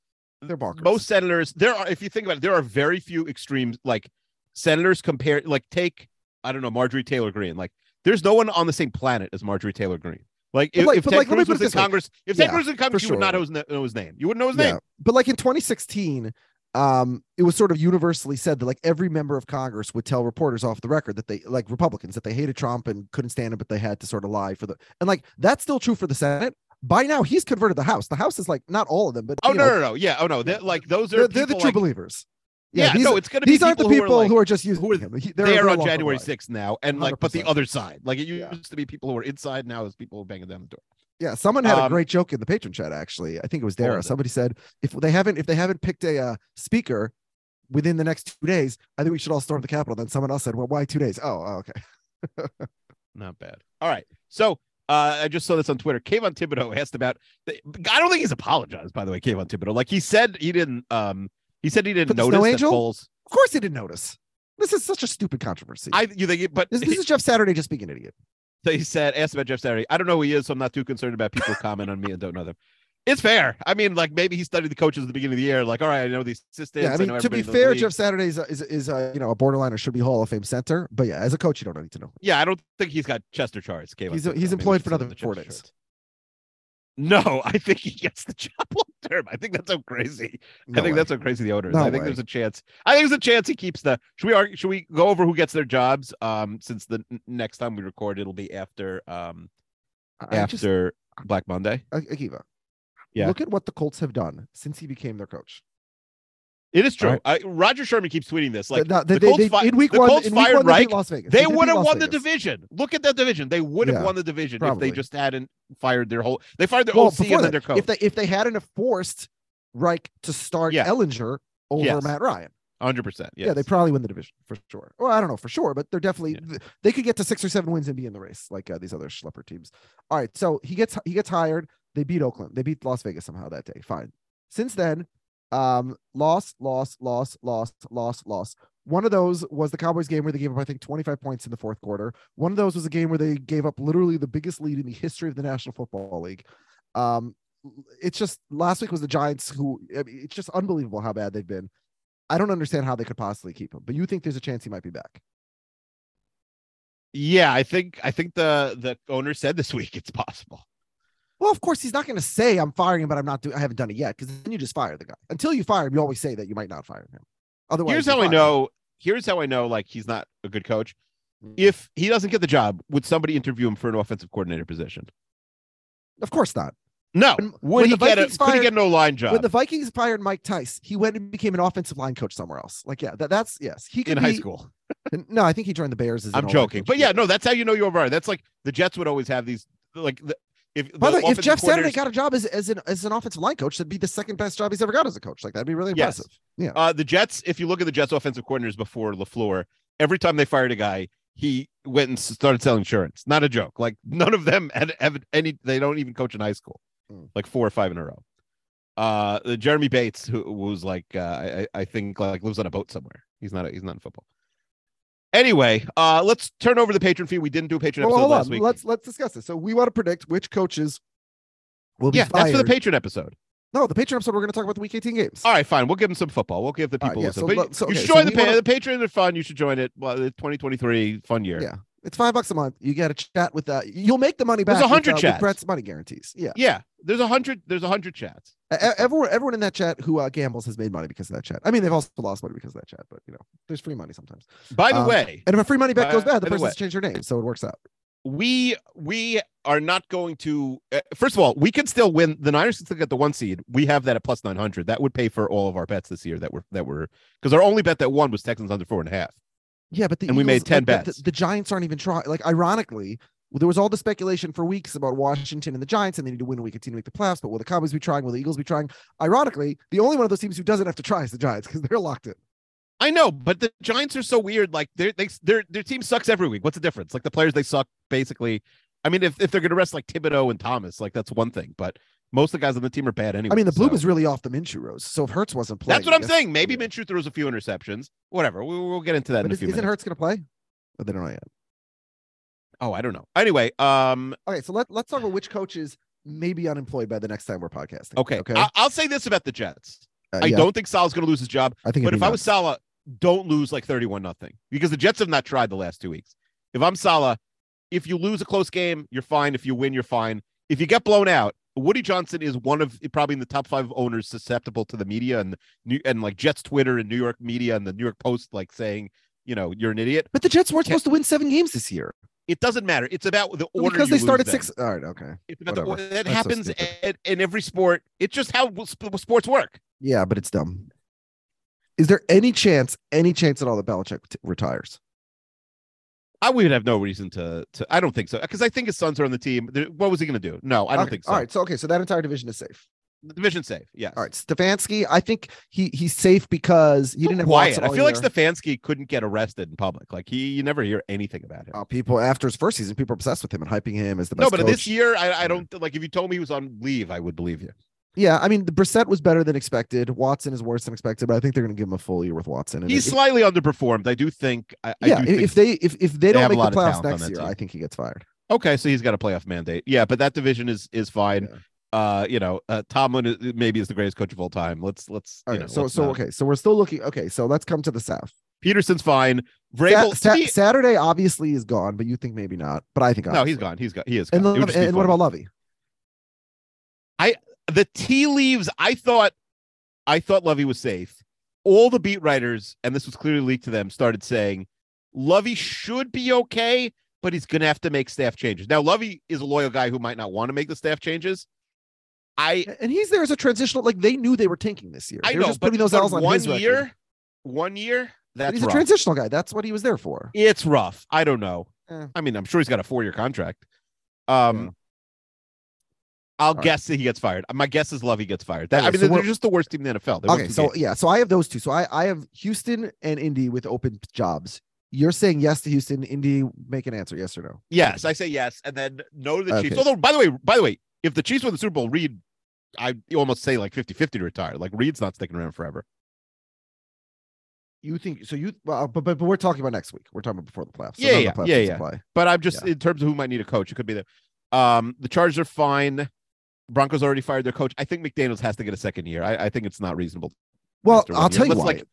They're bonkers.
most senators, there are if you think about it, there are very few extremes like senators compared like take I don't know Marjorie Taylor Greene. Like there's no one on the same planet as Marjorie Taylor Greene. Like if,
like-
if Ted
like,
Cruz was in
this way.
Congress, if Ted
Yeah,
Cruz was in Congress, you would not know his, know his name. You wouldn't know his
yeah,
name.
but like in 2016, um, it was sort of universally said that like every member of Congress would tell reporters off the record that they like Republicans that they hated Trump and couldn't stand him, but they had to sort of lie for the and like that's still true for the Senate. By now, he's converted the House. The House is like not all of them, but
Oh no,
know,
no, no. Yeah. Oh no. They're, like those are
they're, they're the true
like-
believers.
Yeah.
these,
no, it's gonna be
these aren't the
people who are, like,
who are just using
who are
him. They're-
they are on January 6th now, and like, but the other side, like it
Yeah.
used to be people who were inside, now it's people banging down the door.
Yeah, someone had a
Um,
great joke in the patron chat. Actually, I think it was Dara. Somebody said if they haven't if they haven't picked a uh, speaker within the next two days, I think we should all storm the Capitol. Then someone else said, "Well, why two days?" Oh, oh, okay. <laughs>
Not bad. All right. So uh, I just saw this on Twitter. Kayvon Thibodeaux asked about. The, I don't think he's apologized. By the way, Kayvon Thibodeaux. Like he said, he didn't. Um, he said he didn't notice that
Angel?
Foles.
Of course, he didn't notice. This is such a stupid controversy.
I you think, it, but
this, this is Jeff Saturday just being an idiot.
He said, asked about Jeff Saturday. I don't know who he is, so I'm not too concerned about people comment on me and don't know them. It's fair. I mean, like maybe he studied the coaches at the beginning of the year. Like, all right, I know these assistants.
Yeah, I mean,
know
to be
everybody in the
fair,
league.
Jeff Saturday is a, is, is a, you know a borderline or should be Hall of Fame center. But yeah, as a coach, you don't need to know.
Yeah, I don't think he's got Chester charts.
He's- he's employed for another four days.
charts. No, <laughs> I think he gets the job term. I think that's so crazy.
No
I think
way.
that's how crazy the owner is.
No
I think
way.
there's a chance. I think there's a chance he keeps the. Should we argue, should we go over who gets their jobs? Um, since the next time we record, it'll be after um
I I just,
after Black Monday.
Akiva.
Yeah.
Look at what the Colts have done since he became their coach.
It is true. I, Rodger Sherman keeps tweeting this. Like
No, they,
the Colts
they-
fi-
in week
the
one,
Colts
in week
fired
one, they
Reich.
Las Vegas.
They
did
would have won the division. Look at that division. They would have
Yeah,
won the division if they just hadn't fired their whole. They fired their
Well,
OC and then
that,
their coach.
if they if they hadn't forced Reich to start
Yeah.
Ehlinger over
Yes.
Matt Ryan,
Hundred percent.
yeah, they probably win the division for sure. Well, I don't know for sure, but they're definitely they could get to six or seven wins and be in the race like uh, these other schlepper teams. All right, so he gets he gets hired. They beat Oakland. They beat Las Vegas somehow that day. Fine. Since then, um, loss, loss, loss, loss, loss, loss. One of those was the Cowboys game where they gave up, I think, 25 points in the fourth quarter. One of those was a game where they gave up literally the biggest lead in the history of the National Football League. Um, it's just last week was the Giants who I mean, it's just unbelievable how bad they've been. I don't understand how they could possibly keep him. But you think there's a chance he might be back?
Yeah, I think I think the the owner said this week it's possible.
Well, of course, he's not going to say I'm firing him, but I'm not doing. I haven't done it yet because then you just fire the guy. Until you fire him, you always say that you might not fire him. Otherwise,
here's how I
fire him.
know. Here's how I know. Like he's not a good coach. If he doesn't get the job, would somebody interview him for an offensive coordinator position?
Of course not.
No.
When-
Would
when
he get a,
Vikings
could he
fired-
get an O line job
When the Vikings fired Mike Tice, he went and became an offensive line coach somewhere else. Like, yeah, that, that's yes, he could
in high school?
No, I think he joined the Bears. As
I'm joking, but yeah, no, that's how you know you're right. That's like the Jets would always have these like the, if
By the way, if Jeff Saturday got a job as, as an as an offensive line coach, that'd be the second best job he's ever got as a coach. Like that'd be really
Yes.
impressive. Yeah.
Uh, the Jets, if you look at the Jets offensive coordinators before LaFleur, every time they fired a guy, he went and started selling insurance. Not a joke. Like <laughs> none of them had, have any, they don't even coach in high school,
Mm.
like four or five in a row. Uh, the Jeremy Bates, who was like, uh, I, I think like lives on a boat somewhere. He's not, a, he's not in football. Anyway, uh, let's turn over the patron fee. We didn't do a patron
Well,
episode last
on.
week.
Let's let's discuss this. So we want to predict which coaches will be
yeah,
fired.
that's for the patron episode.
No, the Patreon episode. We're going to talk about the Week 18 games.
All right, fine. We'll give them some football. We'll give the
All right,
people
yeah, so
But
so,
you should join
we
the, pa-
wanna-
the Patreon. They're fun. You should join it. Well, the 2023 fun year.
Yeah, it's five bucks a month. You get a chat with that. You'll make the money back.
There's a hundred
uh,
chats.
Brett's money guarantees. Yeah.
Yeah, there's a hundred. There's a hundred chats.
Everyone, everyone in that chat who uh, gambles has made money because of that chat. I mean, they've also lost money because of that chat, but you know, there's free money sometimes.
By the
Um,
way,
And if a free money bet goes bad, the
the
person has to change their name, so it works out.
we we are not going to. Uh, first of all, we can still win. The Niners can still get the one seed. We have that at plus nine hundred. That would pay for all of our bets this year. That were that were because our only bet that won was Texans under four and a half.
Yeah, but the
And we made 10
like,
bets.
The, the Giants aren't even trying. Like, ironically, there was all the speculation for weeks about Washington and the Giants, and they need to win a week 18 to make the playoffs. But will the Cowboys be trying? Will the Eagles be trying? Ironically, the only one of those teams who doesn't have to try is the Giants because they're locked in.
I know, but the Giants are so weird. Like their they their their team sucks every week. What's the difference? Like the players they suck basically. I mean, if, if they're gonna rest like Thibodeaux and Thomas, like that's one thing. But most of the guys on the team are bad anyway.
I mean, the bloom
so-
is really off the Minshew rose. So if Hurts wasn't playing,
That's what I'm
guess-
saying. Maybe
yeah.
Minshew throws a few interceptions. Whatever. We, we'll get into that
But
in a
is, isn't
minutes.
Hurts going to play? But they don't know yet.
Oh, I don't know. Anyway, um,
Okay, so let, let's talk about which coaches may be unemployed by the next time we're podcasting.
okay.
Okay.
I, I'll say this about the Jets.
Uh,
I
yeah,
don't think Saleh's going to lose his job.
I think.
But if
be
I was
nuts.
Saleh, don't lose like 31 nothing because the Jets have not tried the last two weeks. If I'm Saleh, if you lose a close game, you're fine. If you win, you're fine. If you get blown out, Woody Johnson is one of probably in the top five owners susceptible to the media and New and like Jets Twitter and New York media and the New York Post like saying, you know, you're an idiot.
but the Jets weren't supposed to win seven games this year
It doesn't matter. It's about the order
because they started six. All right, okay.
It's about the,
whatever.
or- that
That's
happens
stupid.
in, in every sport. It's just how sports work.
Yeah, but it's dumb. Is there any chance, any chance at all that Belichick retires?
I would have no reason to. to I don't think so because I think his sons are on the team. What was he going to do? No, I don't
Okay,
think so.
All right, so okay, so that entire division is safe.
The division's safe. Yeah.
All right, Stefanski, I think he he's safe because he
So
didn't have
quiet. I feel like. Stefanski couldn't get arrested in public. Like he, you never hear anything about him.
Uh, people after his first season, people are obsessed with him and hyping him as the best.
no, but
coach.
this year, I, I don't like. If you told me he was on leave, I would believe you.
Yeah, I mean, the Brissett was better than expected. Watson is worse than expected, but I think they're going to give him a full year with Watson. And
He's
if-
slightly underperformed. I do think. I, I
yeah,
do
if,
think,
if they if, if they don't make the playoffs next year,
team.
I think he gets fired.
okay, so he's got a playoff mandate. Yeah, but that division is is fine.
Yeah.
Uh, you know, uh, Tomlin is, maybe is the greatest coach of all time. Let's let's.
All right,
know,
so
let's
so
not-
okay, so we're still looking. Okay, so let's come to the South.
Pederson's fine. Vrabel.
Sa-
me-
Saturday obviously is gone, but you think maybe not. But I think
no, he's gone. He's gone. He is.
And,
gone. It would
Love- and what about Lovie?
The tea leaves i thought i thought lovie was safe all the beat writers and this was clearly leaked to them started saying lovie should be okay but he's gonna have to make staff changes now lovie is a loyal guy who might not want to make the staff changes i
And he's there as a transitional. Like they knew they were tanking this year.
i
they were
know
just putting those L's on
one
his record.
year one year
But
that's
he's a transitional guy. That's what he was there for.
it's rough i don't know
Eh.
i mean i'm sure he's got a four-year contract um. I'll
right.
guess that he gets fired. My guess is Lovie gets fired. That-
Okay,
I mean,
so
they're just the worst team in the NFL. They
Okay, so
games.
yeah, so I have those two. So I I have Houston and Indy with open jobs. You're saying yes to Houston, Indy. Make an answer, yes or no.
Yes, I say yes, and then no to the Chiefs.
Okay.
Although, by the way, by the way, if the Chiefs win the Super Bowl, Reid, I almost say like 50-50 to retire. Like Reid's not sticking around forever.
You think so? You well, but but, but we're talking about next week. We're talking about before the playoffs. So
Yeah, yeah,
the playoffs
yeah, yeah.
apply.
But I'm just in terms of who might need a coach, it could be there. Um, the Chargers are fine. Broncos already fired their coach. I think McDaniels has to get a second year. I, I think it's not reasonable.
Well, I'll
year.
tell you
Let's,
why.
Like,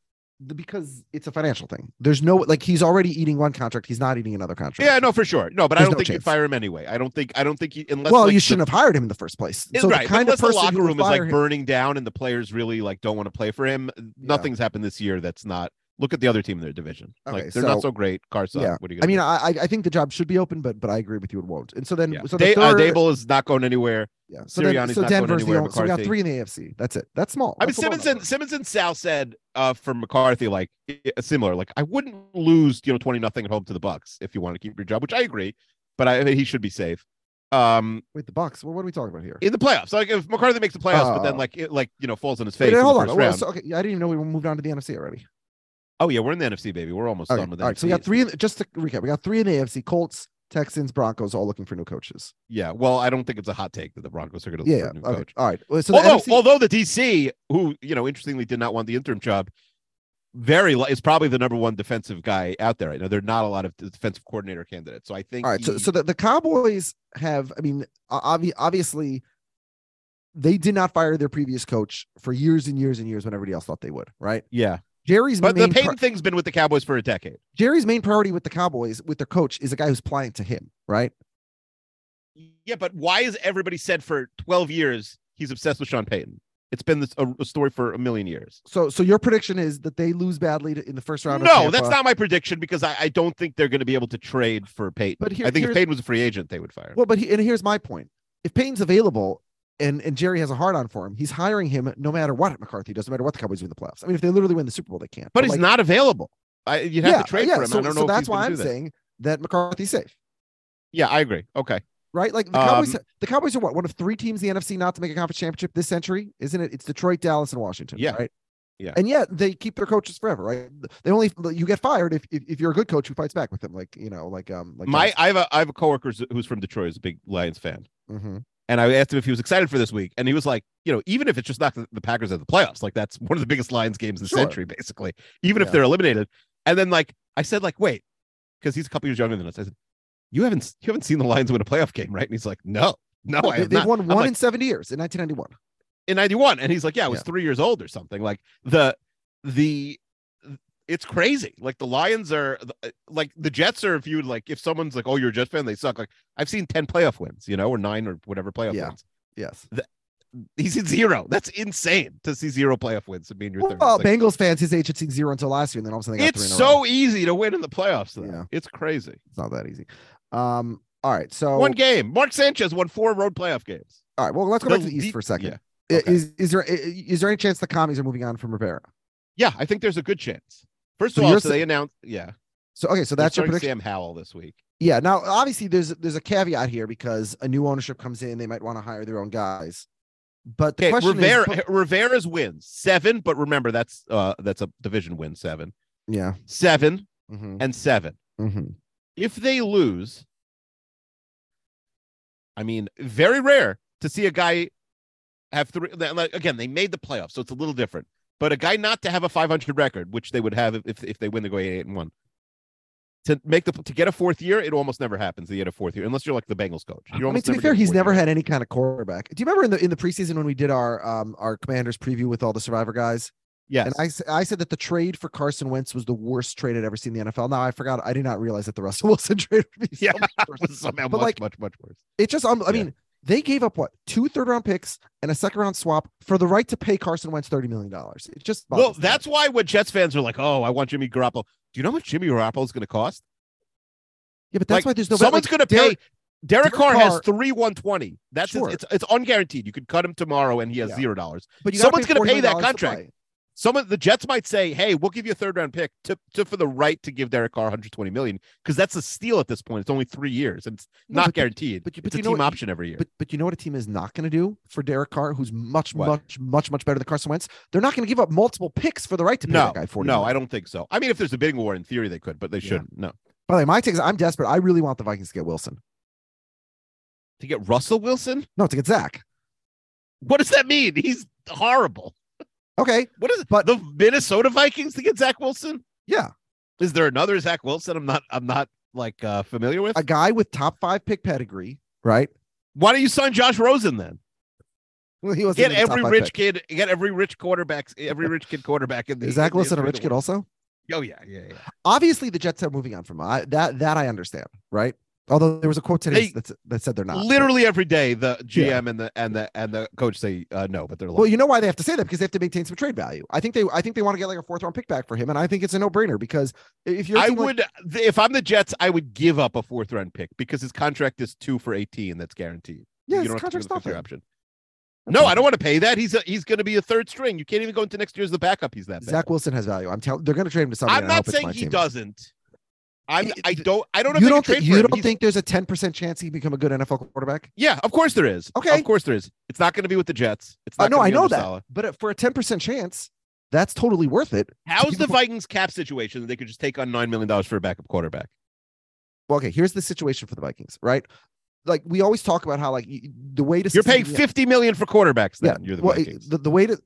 because it's a financial thing. There's no like he's already eating one contract. He's not eating another contract.
Yeah, no, for sure. No, but I don't
no
think you'd fire him anyway. I don't think. I don't think. You, unless
well,
like,
you shouldn't have hired him in the first place.
Yeah,
So
right,
the kind of person
the locker room is like
him-
burning down and the players really like don't want to play for him, nothing's happened this year. That's not. Look at the other team in their division.
Okay,
like they're not
so-
so great. Carson.
yeah.
What are you
I mean,
do?
I I- I think the job should be open, but but I agree with you, it won't. And so then
yeah.
so the
Da- uh,
third,
Daboll is not going anywhere.
Yeah. So then so Denver's the
anywhere,
only, so we got three in the AFC. That's it. That's small.
I mean,
That's a low
Simmons and. Simmons and Sal said uh, for McCarthy, like i- i- similar. Like I wouldn't lose, you know, twenty nothing at home to the Bucks if you want to keep your job, which I agree. But I he should be safe. Um,
Wait, the Bucks. Well, what are we talking about here?
in the playoffs, like if McCarthy makes the playoffs, but then
Oh.
like it like you know falls on his face. in the
hold on. Well,
round.
so, okay, I didn't even know we moved on to the NFC already.
Oh yeah, we're in the NFC, baby. We're almost
Okay,
done with
all
the
right, so we got three. In, just to recap, we got three in the AFC: Colts, Texans, Broncos, all looking for new coaches.
Yeah, well, I don't think it's a hot take that the Broncos are going to look
yeah.
for a new
Okay.
coach.
All right. Well, so the
although,
NFC
although the DC, who you know, interestingly did not want the interim job, very is probably the number one defensive guy out there right now. There are not a lot of defensive coordinator candidates, so I think.
All right, so so the, the Cowboys have, I mean, obvi- obviously, they did not fire their previous coach for years and years and years when everybody else thought they would. Right?
yeah,
Jerry's
but the Payton
pri-
thing's been with the Cowboys for a decade.
Jerry's main priority with the Cowboys with their coach is a guy who's pliant to him. Right?
Yeah, but why is everybody said for twelve years he's obsessed with Sean Payton? It's been this, a, a story for a million years.
So so your prediction is that they lose badly to, in the first round. of
No, that's not my prediction because I, I don't think they're going to be able to trade for Payton.
But here-
I think if
here's-
Payton was a free agent, they would fire. him.
Well, but he, and here's my point: if Payton's available. And, and Jerry has a hard on for him. He's hiring him no matter what McCarthy does, no matter what the Cowboys do in the playoffs. I mean, if they literally win the Super Bowl, they can't.
but he's
like,
not available. I, you'd have to trade for him.
So,
I don't
so
know. if
that's why I'm
that.
saying that McCarthy's safe,
Yeah, I agree. Okay.
right? Like the Cowboys,
Um,
the Cowboys are what one of three teams in the NFC not to make a conference championship this century, isn't it? It's Detroit, Dallas, and Washington.
Yeah.
right.
Yeah.
and yet they keep their coaches forever, right? They only you get fired if if, if you're a good coach who fights back with them, like you know, like um, like
My I have a I have a coworker who's- from Detroit, who's a big Lions fan.
hmm
And I asked him if he was excited for this week, and he was like, you know, even if it's just not the, Packers at the playoffs, like that's one of the biggest Lions games in the
Sure.
century, basically. Even if they're eliminated. And then like I said, like, wait, because he's a couple years younger than us. I said, you haven't you haven't seen the Lions win a playoff game, right? And he's like, no, no, I
they,
have
won one
like,
in seventy years in 1991.
in 91 and he's like yeah i was
Yeah.
three years old or something like the the it's crazy like the lions are like the jets are viewed like if someone's like oh you're a jet fan they suck like i've seen 10 playoff wins you know or nine or whatever playoff
Yeah.
wins
Yes.
he's at zero that's insane to see zero playoff wins and be in your third
Well,
like,
Bengals fans his age had seen zero until last year, and then all of a sudden they got
it's
three in a
so easy to win in the playoffs though.
Yeah.
it's crazy
It's not that easy. Um. All right. So
one game mark sanchez won four road playoff games
All right. Well, let's go
The
back to the East
deep-
for a second.
yeah. Okay.
Is is there i- is there any chance the commies are moving on from Rivera?
yeah i think there's a good chance first
So
of all so they announced yeah
So okay, so that's your prediction.
sam howell this week
Yeah. Now, obviously, there's there's a caveat here because a new ownership comes in, they might want to hire their own guys. But the
Okay,
question
Rivera,
is, <laughs>
Rivera's wins seven, but remember that's uh that's a division win seven,
yeah,
7
hmm
and seven.
hmm
If they lose, I mean, very rare to see a guy have three. Again, they made the playoffs, so it's a little different. But a guy not to have a 500 record, which they would have if if they win, they go eight, and one. To make the to get a fourth year, it almost never happens. They get a fourth year unless you're like the Bengals coach.
I mean, to be fair, he's never
year.
had any kind of quarterback. Do you remember in the in the preseason when we did our um our Commanders preview with all the Survivor guys?
Yes,
And I, I said that the trade for Carson Wentz was the worst trade I'd ever seen in the NFL. Now I forgot. I did not realize that the Russell <laughs> Wilson trade would be so
yeah,
much <laughs> worse.
was somehow
But,
much
like,
much much worse.
It just, um, I
Yeah.
mean, they gave up what two third round picks and a second round swap for the right to pay Carson Wentz thirty million dollars. It just
Well, that's why when Jets fans are like, "Oh, I want Jimmy Garoppolo," do you know how much Jimmy Garoppolo is going to cost?
yeah, but that's
like,
why there's no
someone's
like,
going to pay.
Derek-
Derek,
Derek
Carr, has
Carr-
three one twenty. That's
Sure.
it's it's unguaranteed. You could cut him tomorrow and he has
Yeah.
zero dollars.
But you
someone's gonna pay that
to
contract.
Play.
Someone the Jets might say, "Hey, we'll give you a third round pick to, to for the right to give Derek Carr 120 million because that's a steal at this point. It's only three years and it's
No,
not
but-
guaranteed.
but you-
it's
but
a team
what-
option every year.
But but you know what a team is not going to do for Derek Carr, who's much
What?
much much much better than Carson Wentz. They're not going to give up multiple picks for the right to pay
no,
that guy forty.
no,
million.
I don't think so. I mean, if there's a bidding war, in theory, they could, but they
Yeah.
shouldn't. No,
By the way, my take is I'm desperate. I really want the Vikings to get Wilson.
to get Russell Wilson,
No, to get Zach.
what does that mean? He's horrible.
Okay,
What is it?
But-
the Minnesota Vikings to get Zach Wilson?
yeah,
Is there another Zach Wilson? I'm not. I'm not like uh, familiar with.
a guy with top five pick pedigree, right?
Why don't you sign Josh Rosen then?
Well, he wasn't
Get
even the top
every rich
pick.
kid. Get every rich quarterback. Every rich kid quarterback in the.
Is Zach Wilson a rich kid also?
Oh yeah, yeah, yeah.
Obviously, the Jets are moving on from. I, that. That I understand, right? Although there was a quote today
They-
that, that said they're not.
Literally every day, the GM
Yeah.
and the and the and the coach say uh, no, but they're
like.
Well,
you know why they have to say that because they have to maintain some trade value. I think they, I think they want to get like a fourth round pick back for him, and I think it's a no brainer because if you're,
I
team like-
would, if I'm the Jets, I would give up a fourth round pick because his contract is two for eighteen. That's guaranteed.
Yeah,
you
his
don't have to give
contract's
him the fifth option.
That's
No. I don't want to pay that. He's a, he's going to be a third string. You can't even go into next year as the backup. He's that bad.
Zach Wilson has value. I'm telling. They're going to trade him to somebody.
I'm not saying he
team.
doesn't. I'm. I don't. I don't know.
You don't think you don't think there's a 10 percent chance he become a good NFL quarterback?
Yeah, of course there is.
Okay.
of course there is. It's not going to be with the Jets. It's not.
know,
gonna
I know that,
Saleh.
but uh, for a 10 percent chance, that's totally worth it.
How's the Vikings cap situation that they could just take on nine million dollars for a backup quarterback?
Well, okay, here's the situation for the Vikings, right? Like we always talk about how like the way to
You're paying fifty million for quarterbacks. Then
Yeah,
you're the
well, eh,
Vikings.
the, the way to,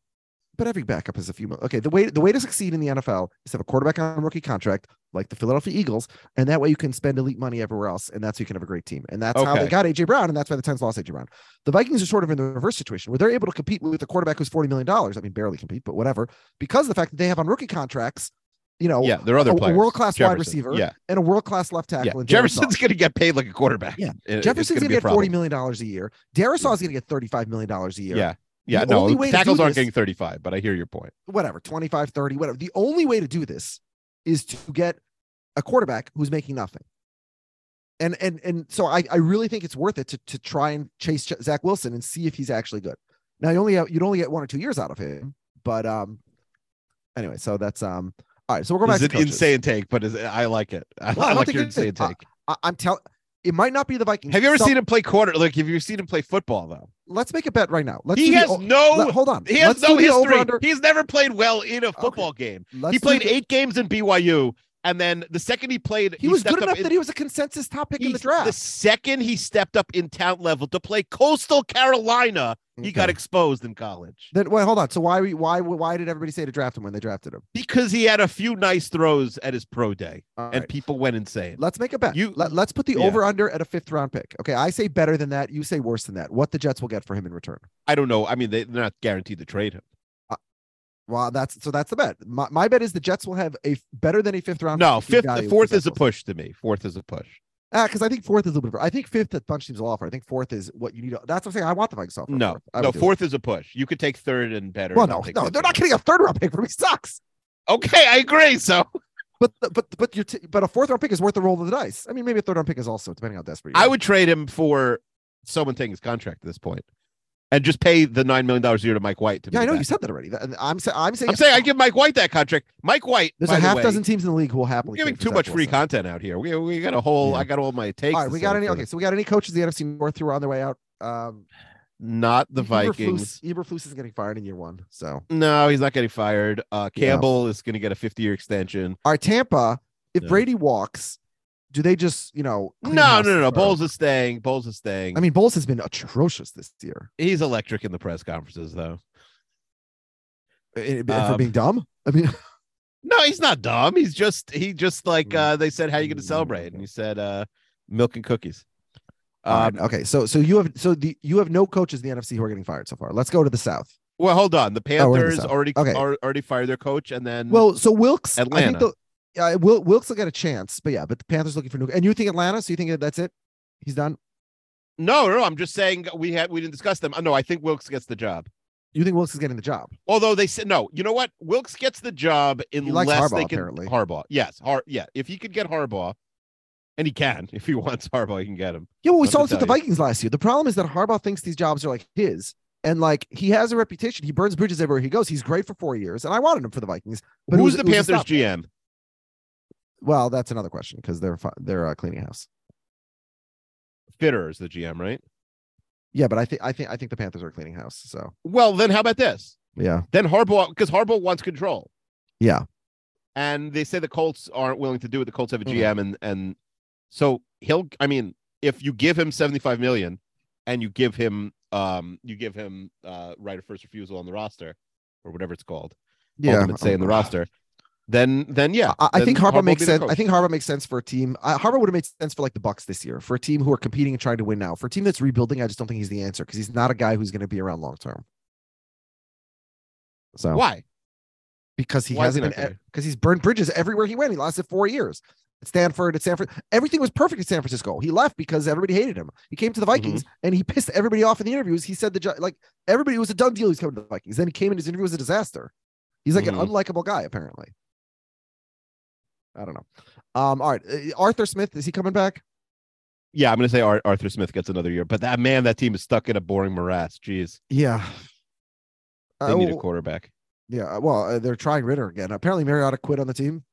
but every backup has a few. Okay, the way the way to succeed in the NFL is to have a quarterback on a rookie contract, like the Philadelphia Eagles, and that way you can spend elite money everywhere else, and that's how you can have a great team. And that's how they got AJ Brown, and that's why the Titans lost AJ Brown. The Vikings are sort of in the reverse situation where they're able to compete with a quarterback who's forty million dollars. I mean, barely compete, but whatever, because of the fact that they have on rookie contracts, you know,
yeah, there are other
a,
players.
world class wide receiver,
Yeah,
and a world class left tackle.
yeah. Jefferson's going to get paid like a quarterback.
Yeah.
It-
Jefferson's going to get forty million dollars a year. Darrisaw is going to get 35 million dollars a year.
Yeah, yeah.
The
no, tackles aren't
this-
getting thirty-five, but I hear your point.
whatever 25 30 whatever the only way to do this is to get a quarterback who's making nothing and and and so i i really think it's worth it to to try and chase zach wilson and see if he's actually good now you only have, you'd only get one or two years out of him but um anyway so that's um all right so we're going
It's
back
an
to coaches.
insane take, but is, I like it. I, <laughs>
Well, I
I like your
it
insane
I-
take.
I, i'm telling it might not be the vikings
Have you ever seen him play quarter? Like, have you seen him play football though?
let's make a bet right now let's
he
do the
has no.
let- hold on
He has
Let's
no history. He's never played well in a football game.
Let's
he played
the-
eight games in BYU, and then the second he played,
he was good enough
in-
that he was a consensus top pick in the draft
The second he stepped up in talent level to play Coastal Carolina, he got exposed in college
Then wait, hold on. So why why why did everybody say to draft him when they drafted him?
because he had a few nice throws at his pro day,
All
and
right.
people went insane.
Let's make a bet.
You-
Let, us put the
yeah.
over under at a fifth round pick. Okay, I say better than that. You say worse than that. What the Jets will get for him in return?
I don't know. I mean, they, they're not guaranteed to trade him.
Well, that's so that's the bet. My, my bet is the Jets will have a better than a fifth round.
No, fifth, fourth is a push to me. Fourth is a push.
Ah, because I think fourth is a little bit. I think fifth that bunch teams will offer. I think fourth is what you need. To, that's what I'm saying. I want the Vikings offer.
No,
fourth.
No,
would do it.
fourth is a push. You could take third and better.
Well, no, no, they're not getting a third round pick for me. Sucks.
Okay, I agree. So <laughs>
But but but you're t- but a fourth round pick is worth the roll of the dice. I mean, maybe a third round pick is also depending on how desperate. You
I would trade him for someone taking his contract at this point, and just pay the nine million dollars a year to Mike White. To
Yeah, I know you said that already. I'm saying I'm saying
I'm saying I give Mike White that contract. Mike White.
There's a half
way,
dozen teams in the league who will happily.
We're giving too much free
Wilson.
content out here. We, we got a whole.
Yeah.
I got all my takes.
All right, we got any? Okay, so we got any coaches the NFC North who are on their way out? Um,
Not the Vikings.
Eberflus is getting fired in year one. So,
No, he's not getting fired. Uh,
Yeah.
Campbell is going to get a 50 year extension.
all right, Tampa. If
Yeah.
Brady walks, do they just you know?
No, no, no, no. Bowles is staying. Bowles is staying.
I mean, Bowles has been atrocious this year.
he's electric in the press conferences, though.
Eh, For
Um,
being dumb. I mean, <laughs>
No, he's not dumb. He's just he just like
Mm.
uh they said, How you gonna celebrate? And he said, uh, milk and cookies.
all right,
Um,
okay. So so you have so the you have no coaches in the NFC who are getting fired so far. Let's go to the South.
well, hold on. The
Oh, the
Panthers already
Okay.
are, already fired their coach, and then
Well, so Wilks, I think
Atlanta.
the yeah, Wil- Wilks will get a chance, but yeah, but the Panthers looking for new. And you think Atlanta? So you think that's it? He's done.
no, no, I'm just saying we had we didn't discuss them. Oh, no, I think Wilks gets the job.
You think Wilks is getting the job?
Although they said no, you know what? Wilks gets the job unless they
Harbaugh,
can
apparently.
Harbaugh. Yes, Har yeah. If he could get Harbaugh, and he can, <laughs> if he wants Harbaugh, he can get him.
Yeah, well, we
Let
saw this with the. Vikings last year. The problem is that Harbaugh thinks these jobs are like his, and like he has a reputation. He burns bridges everywhere he goes. He's great for four years, and I wanted him for the Vikings. But
Who's
was-
the
it was a
Panthers. GM?
Well, that's another question because they're they're uh, cleaning house.
Fitter is the GM, right?
Yeah, but I think I think I think the Panthers are cleaning house. So
Well, then how about this?
yeah,
Then Harbaugh, because Harbaugh wants control.
yeah,
and they say the Colts aren't willing to do it. The Colts have a. GM, and and so he'll. I mean, if you give him seventy five million, and you give him um you give him uh right of first refusal on the roster, or whatever it's called,
yeah.
ultimate say in the roster, then then yeah.
I, I
then
think
Harbaugh
Harbaugh makes sense. I think Harbaugh makes sense for a team. Uh, Harbaugh would have made sense for like the Bucks this year, for a team who are competing and trying to win now. For a team that's rebuilding, I just don't think he's the answer because he's not a guy who's going to be around long term. So
why?
because he
Why
hasn't been because he's burned bridges everywhere he went. He lasted four years at Stanford, at Stanford. Everything was perfect at San Francisco. He left because everybody hated him. He came to the Vikings
Mm-hmm.
and he pissed everybody off in the interviews. He said the like everybody was a done deal. He's coming to the Vikings. Then he came in his interview was a disaster. He's like
Mhm.
an unlikable guy apparently. I don't know. Um, all right, uh, Arthur Smith is he coming back?
Yeah, I'm gonna say Ar- Arthur Smith gets another year, but that man, that team is stuck in a boring morass. Jeez,
Yeah.
they
Uh,
need a quarterback.
Yeah, well, uh, they're trying Ridder again. Apparently, Mariota quit on the team.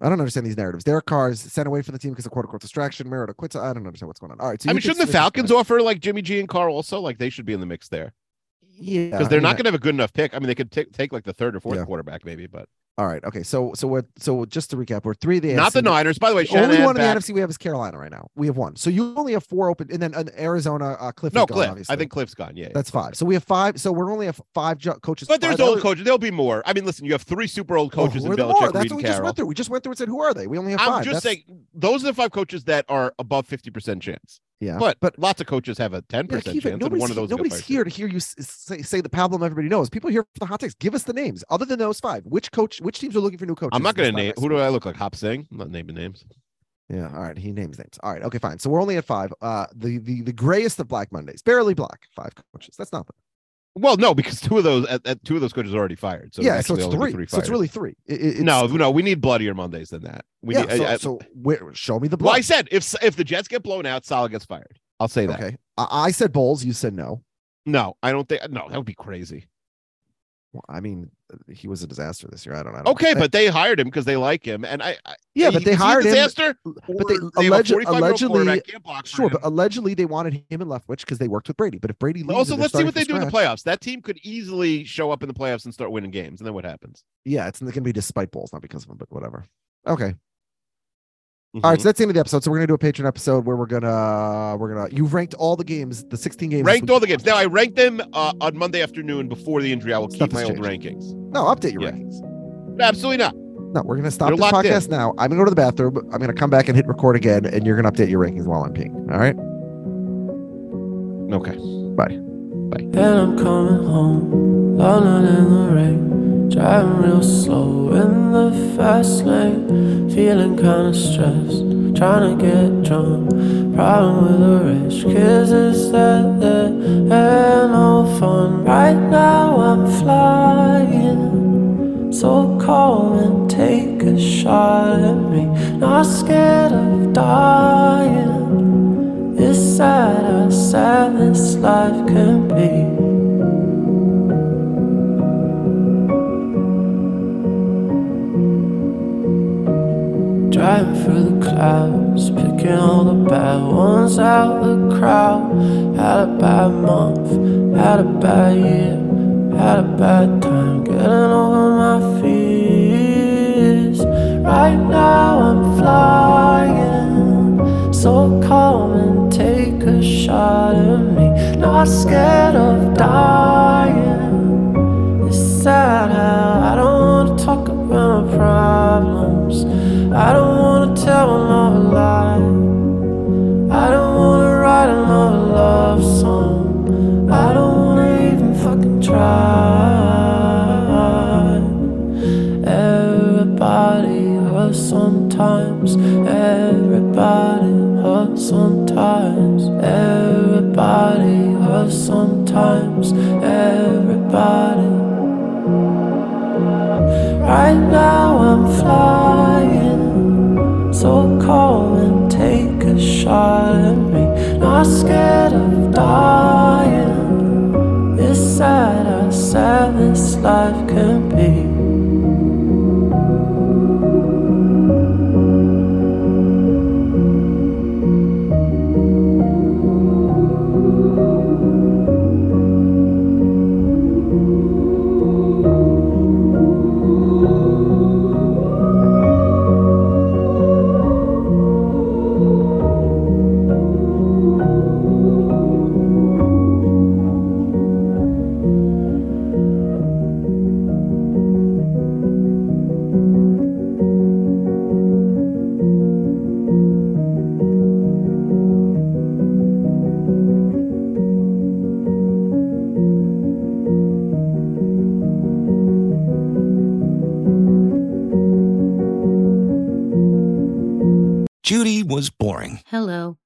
I don't understand these narratives. Derek Carr is sent away from the team because of quote unquote distraction. Mariota quits. I don't understand what's going on. All right, so
I mean, shouldn't the Falcons offer like Jimmy G and Carr also? Like they should be in the mix there
Yeah,
because they're
mean,
not going to have a good enough pick. I mean, they could take take like the third or fourth
Yeah.
quarterback maybe, but
All right, okay. So so what? So just to recap, we're three of the
not the Niners. By the way,
The only one in the NFC we have is Carolina right now. We have one. So you only have four open, and then uh, Arizona. Uh, Kliff.
No,
gone,
Kliff.
obviously.
I think Kliff's gone. Yeah, yeah.
that's five. So we have five. So we're only have five jo- coaches.
But there's
five
old coaches. There'll be more. I mean, listen, you have three super old
Oh,
coaches
who
in Belichick,
more? That's what we just went through. We just went through and said, who are they? We only have
I'm
five.
just
That's-
saying those are the five coaches that are above fifty percent chance.
Yeah,
But
but
lots of coaches have a ten
Yeah,
percent chance,
Nobody's,
one of those
nobody's here to hear you say, say the problem everybody knows. People here for the hot takes. Give us the names. Other than those five, which coach, which teams are looking for new coaches?
I'm not going to name. Who do I look like? Hop Sing? I'm not naming names.
Yeah. All right. He names names. All right. Okay. Fine. So we're only at five. Uh, the the the grayest of Black Mondays, barely black. Five coaches. That's nothing.
Well, no, because two of those at, at- two of those coaches are already fired. So
yeah. So it's
only
three. So it's really three. It- it- it's-
no, no. We need bloodier Mondays than that. We
yeah.
need.
so
I,
so where, show me the
well. I said if if the Jets get blown out, Saleh gets fired. I'll say that.
okay. I, I said Bowles. You said no.
No, I don't think. No, that would be crazy.
Well, I mean, he was a disaster this year. I don't. I don't
Okay,
I-
but they hired him because they like him, and I. I
yeah, but they hired him.
disaster.
But they,
a
alleged, allegedly,
quarterback, can't block for
sure, but allegedly they wanted him and Leftwich because they worked with Brady. But if Brady leaves,
also let's see what they do in the playoffs. That team could easily show up in the playoffs and start winning games, and then what happens?
Yeah, it's going to be despite Bowles, not because of them, but whatever. Okay.
Mm-hmm.
All right, so that's the end of the episode. So we're gonna do a Patreon episode where we're gonna we're gonna you've ranked all the games, the 16 games.
ranked all the games. Now I ranked them uh, on Monday afternoon before the injury. I will
Stuff
keep my
has
old rankings.
No, update your
Yeah.
rankings.
Absolutely not.
No, we're gonna stop
They're
this
locked in.
podcast now. I'm gonna go to the bathroom. I'm gonna come back and hit record again, and you're gonna update your rankings while I'm peeing. All right.
Okay.
Bye. Bye.
And I'm coming home, alone in the rain, driving real slow in the fast lane, feeling kinda stressed, trying to get drunk. Problem with the rich kids is that there ain't no fun. Right now I'm flying, so calm and take a shot at me. Not scared of dying. It's sad how sad this life can be. Clouds, picking all the bad ones out of the crowd. Had a bad month, had a bad year, had a bad time getting over my fears. Right now I'm flying, so calm and take a shot at me. Not scared of dying. It's sad how I don't wanna talk about my problems. I don't another lie. I don't wanna write another love song. I don't wanna even fucking try. Everybody hurts sometimes. Everybody hurts sometimes. Everybody hurts sometimes. Everybody. Scared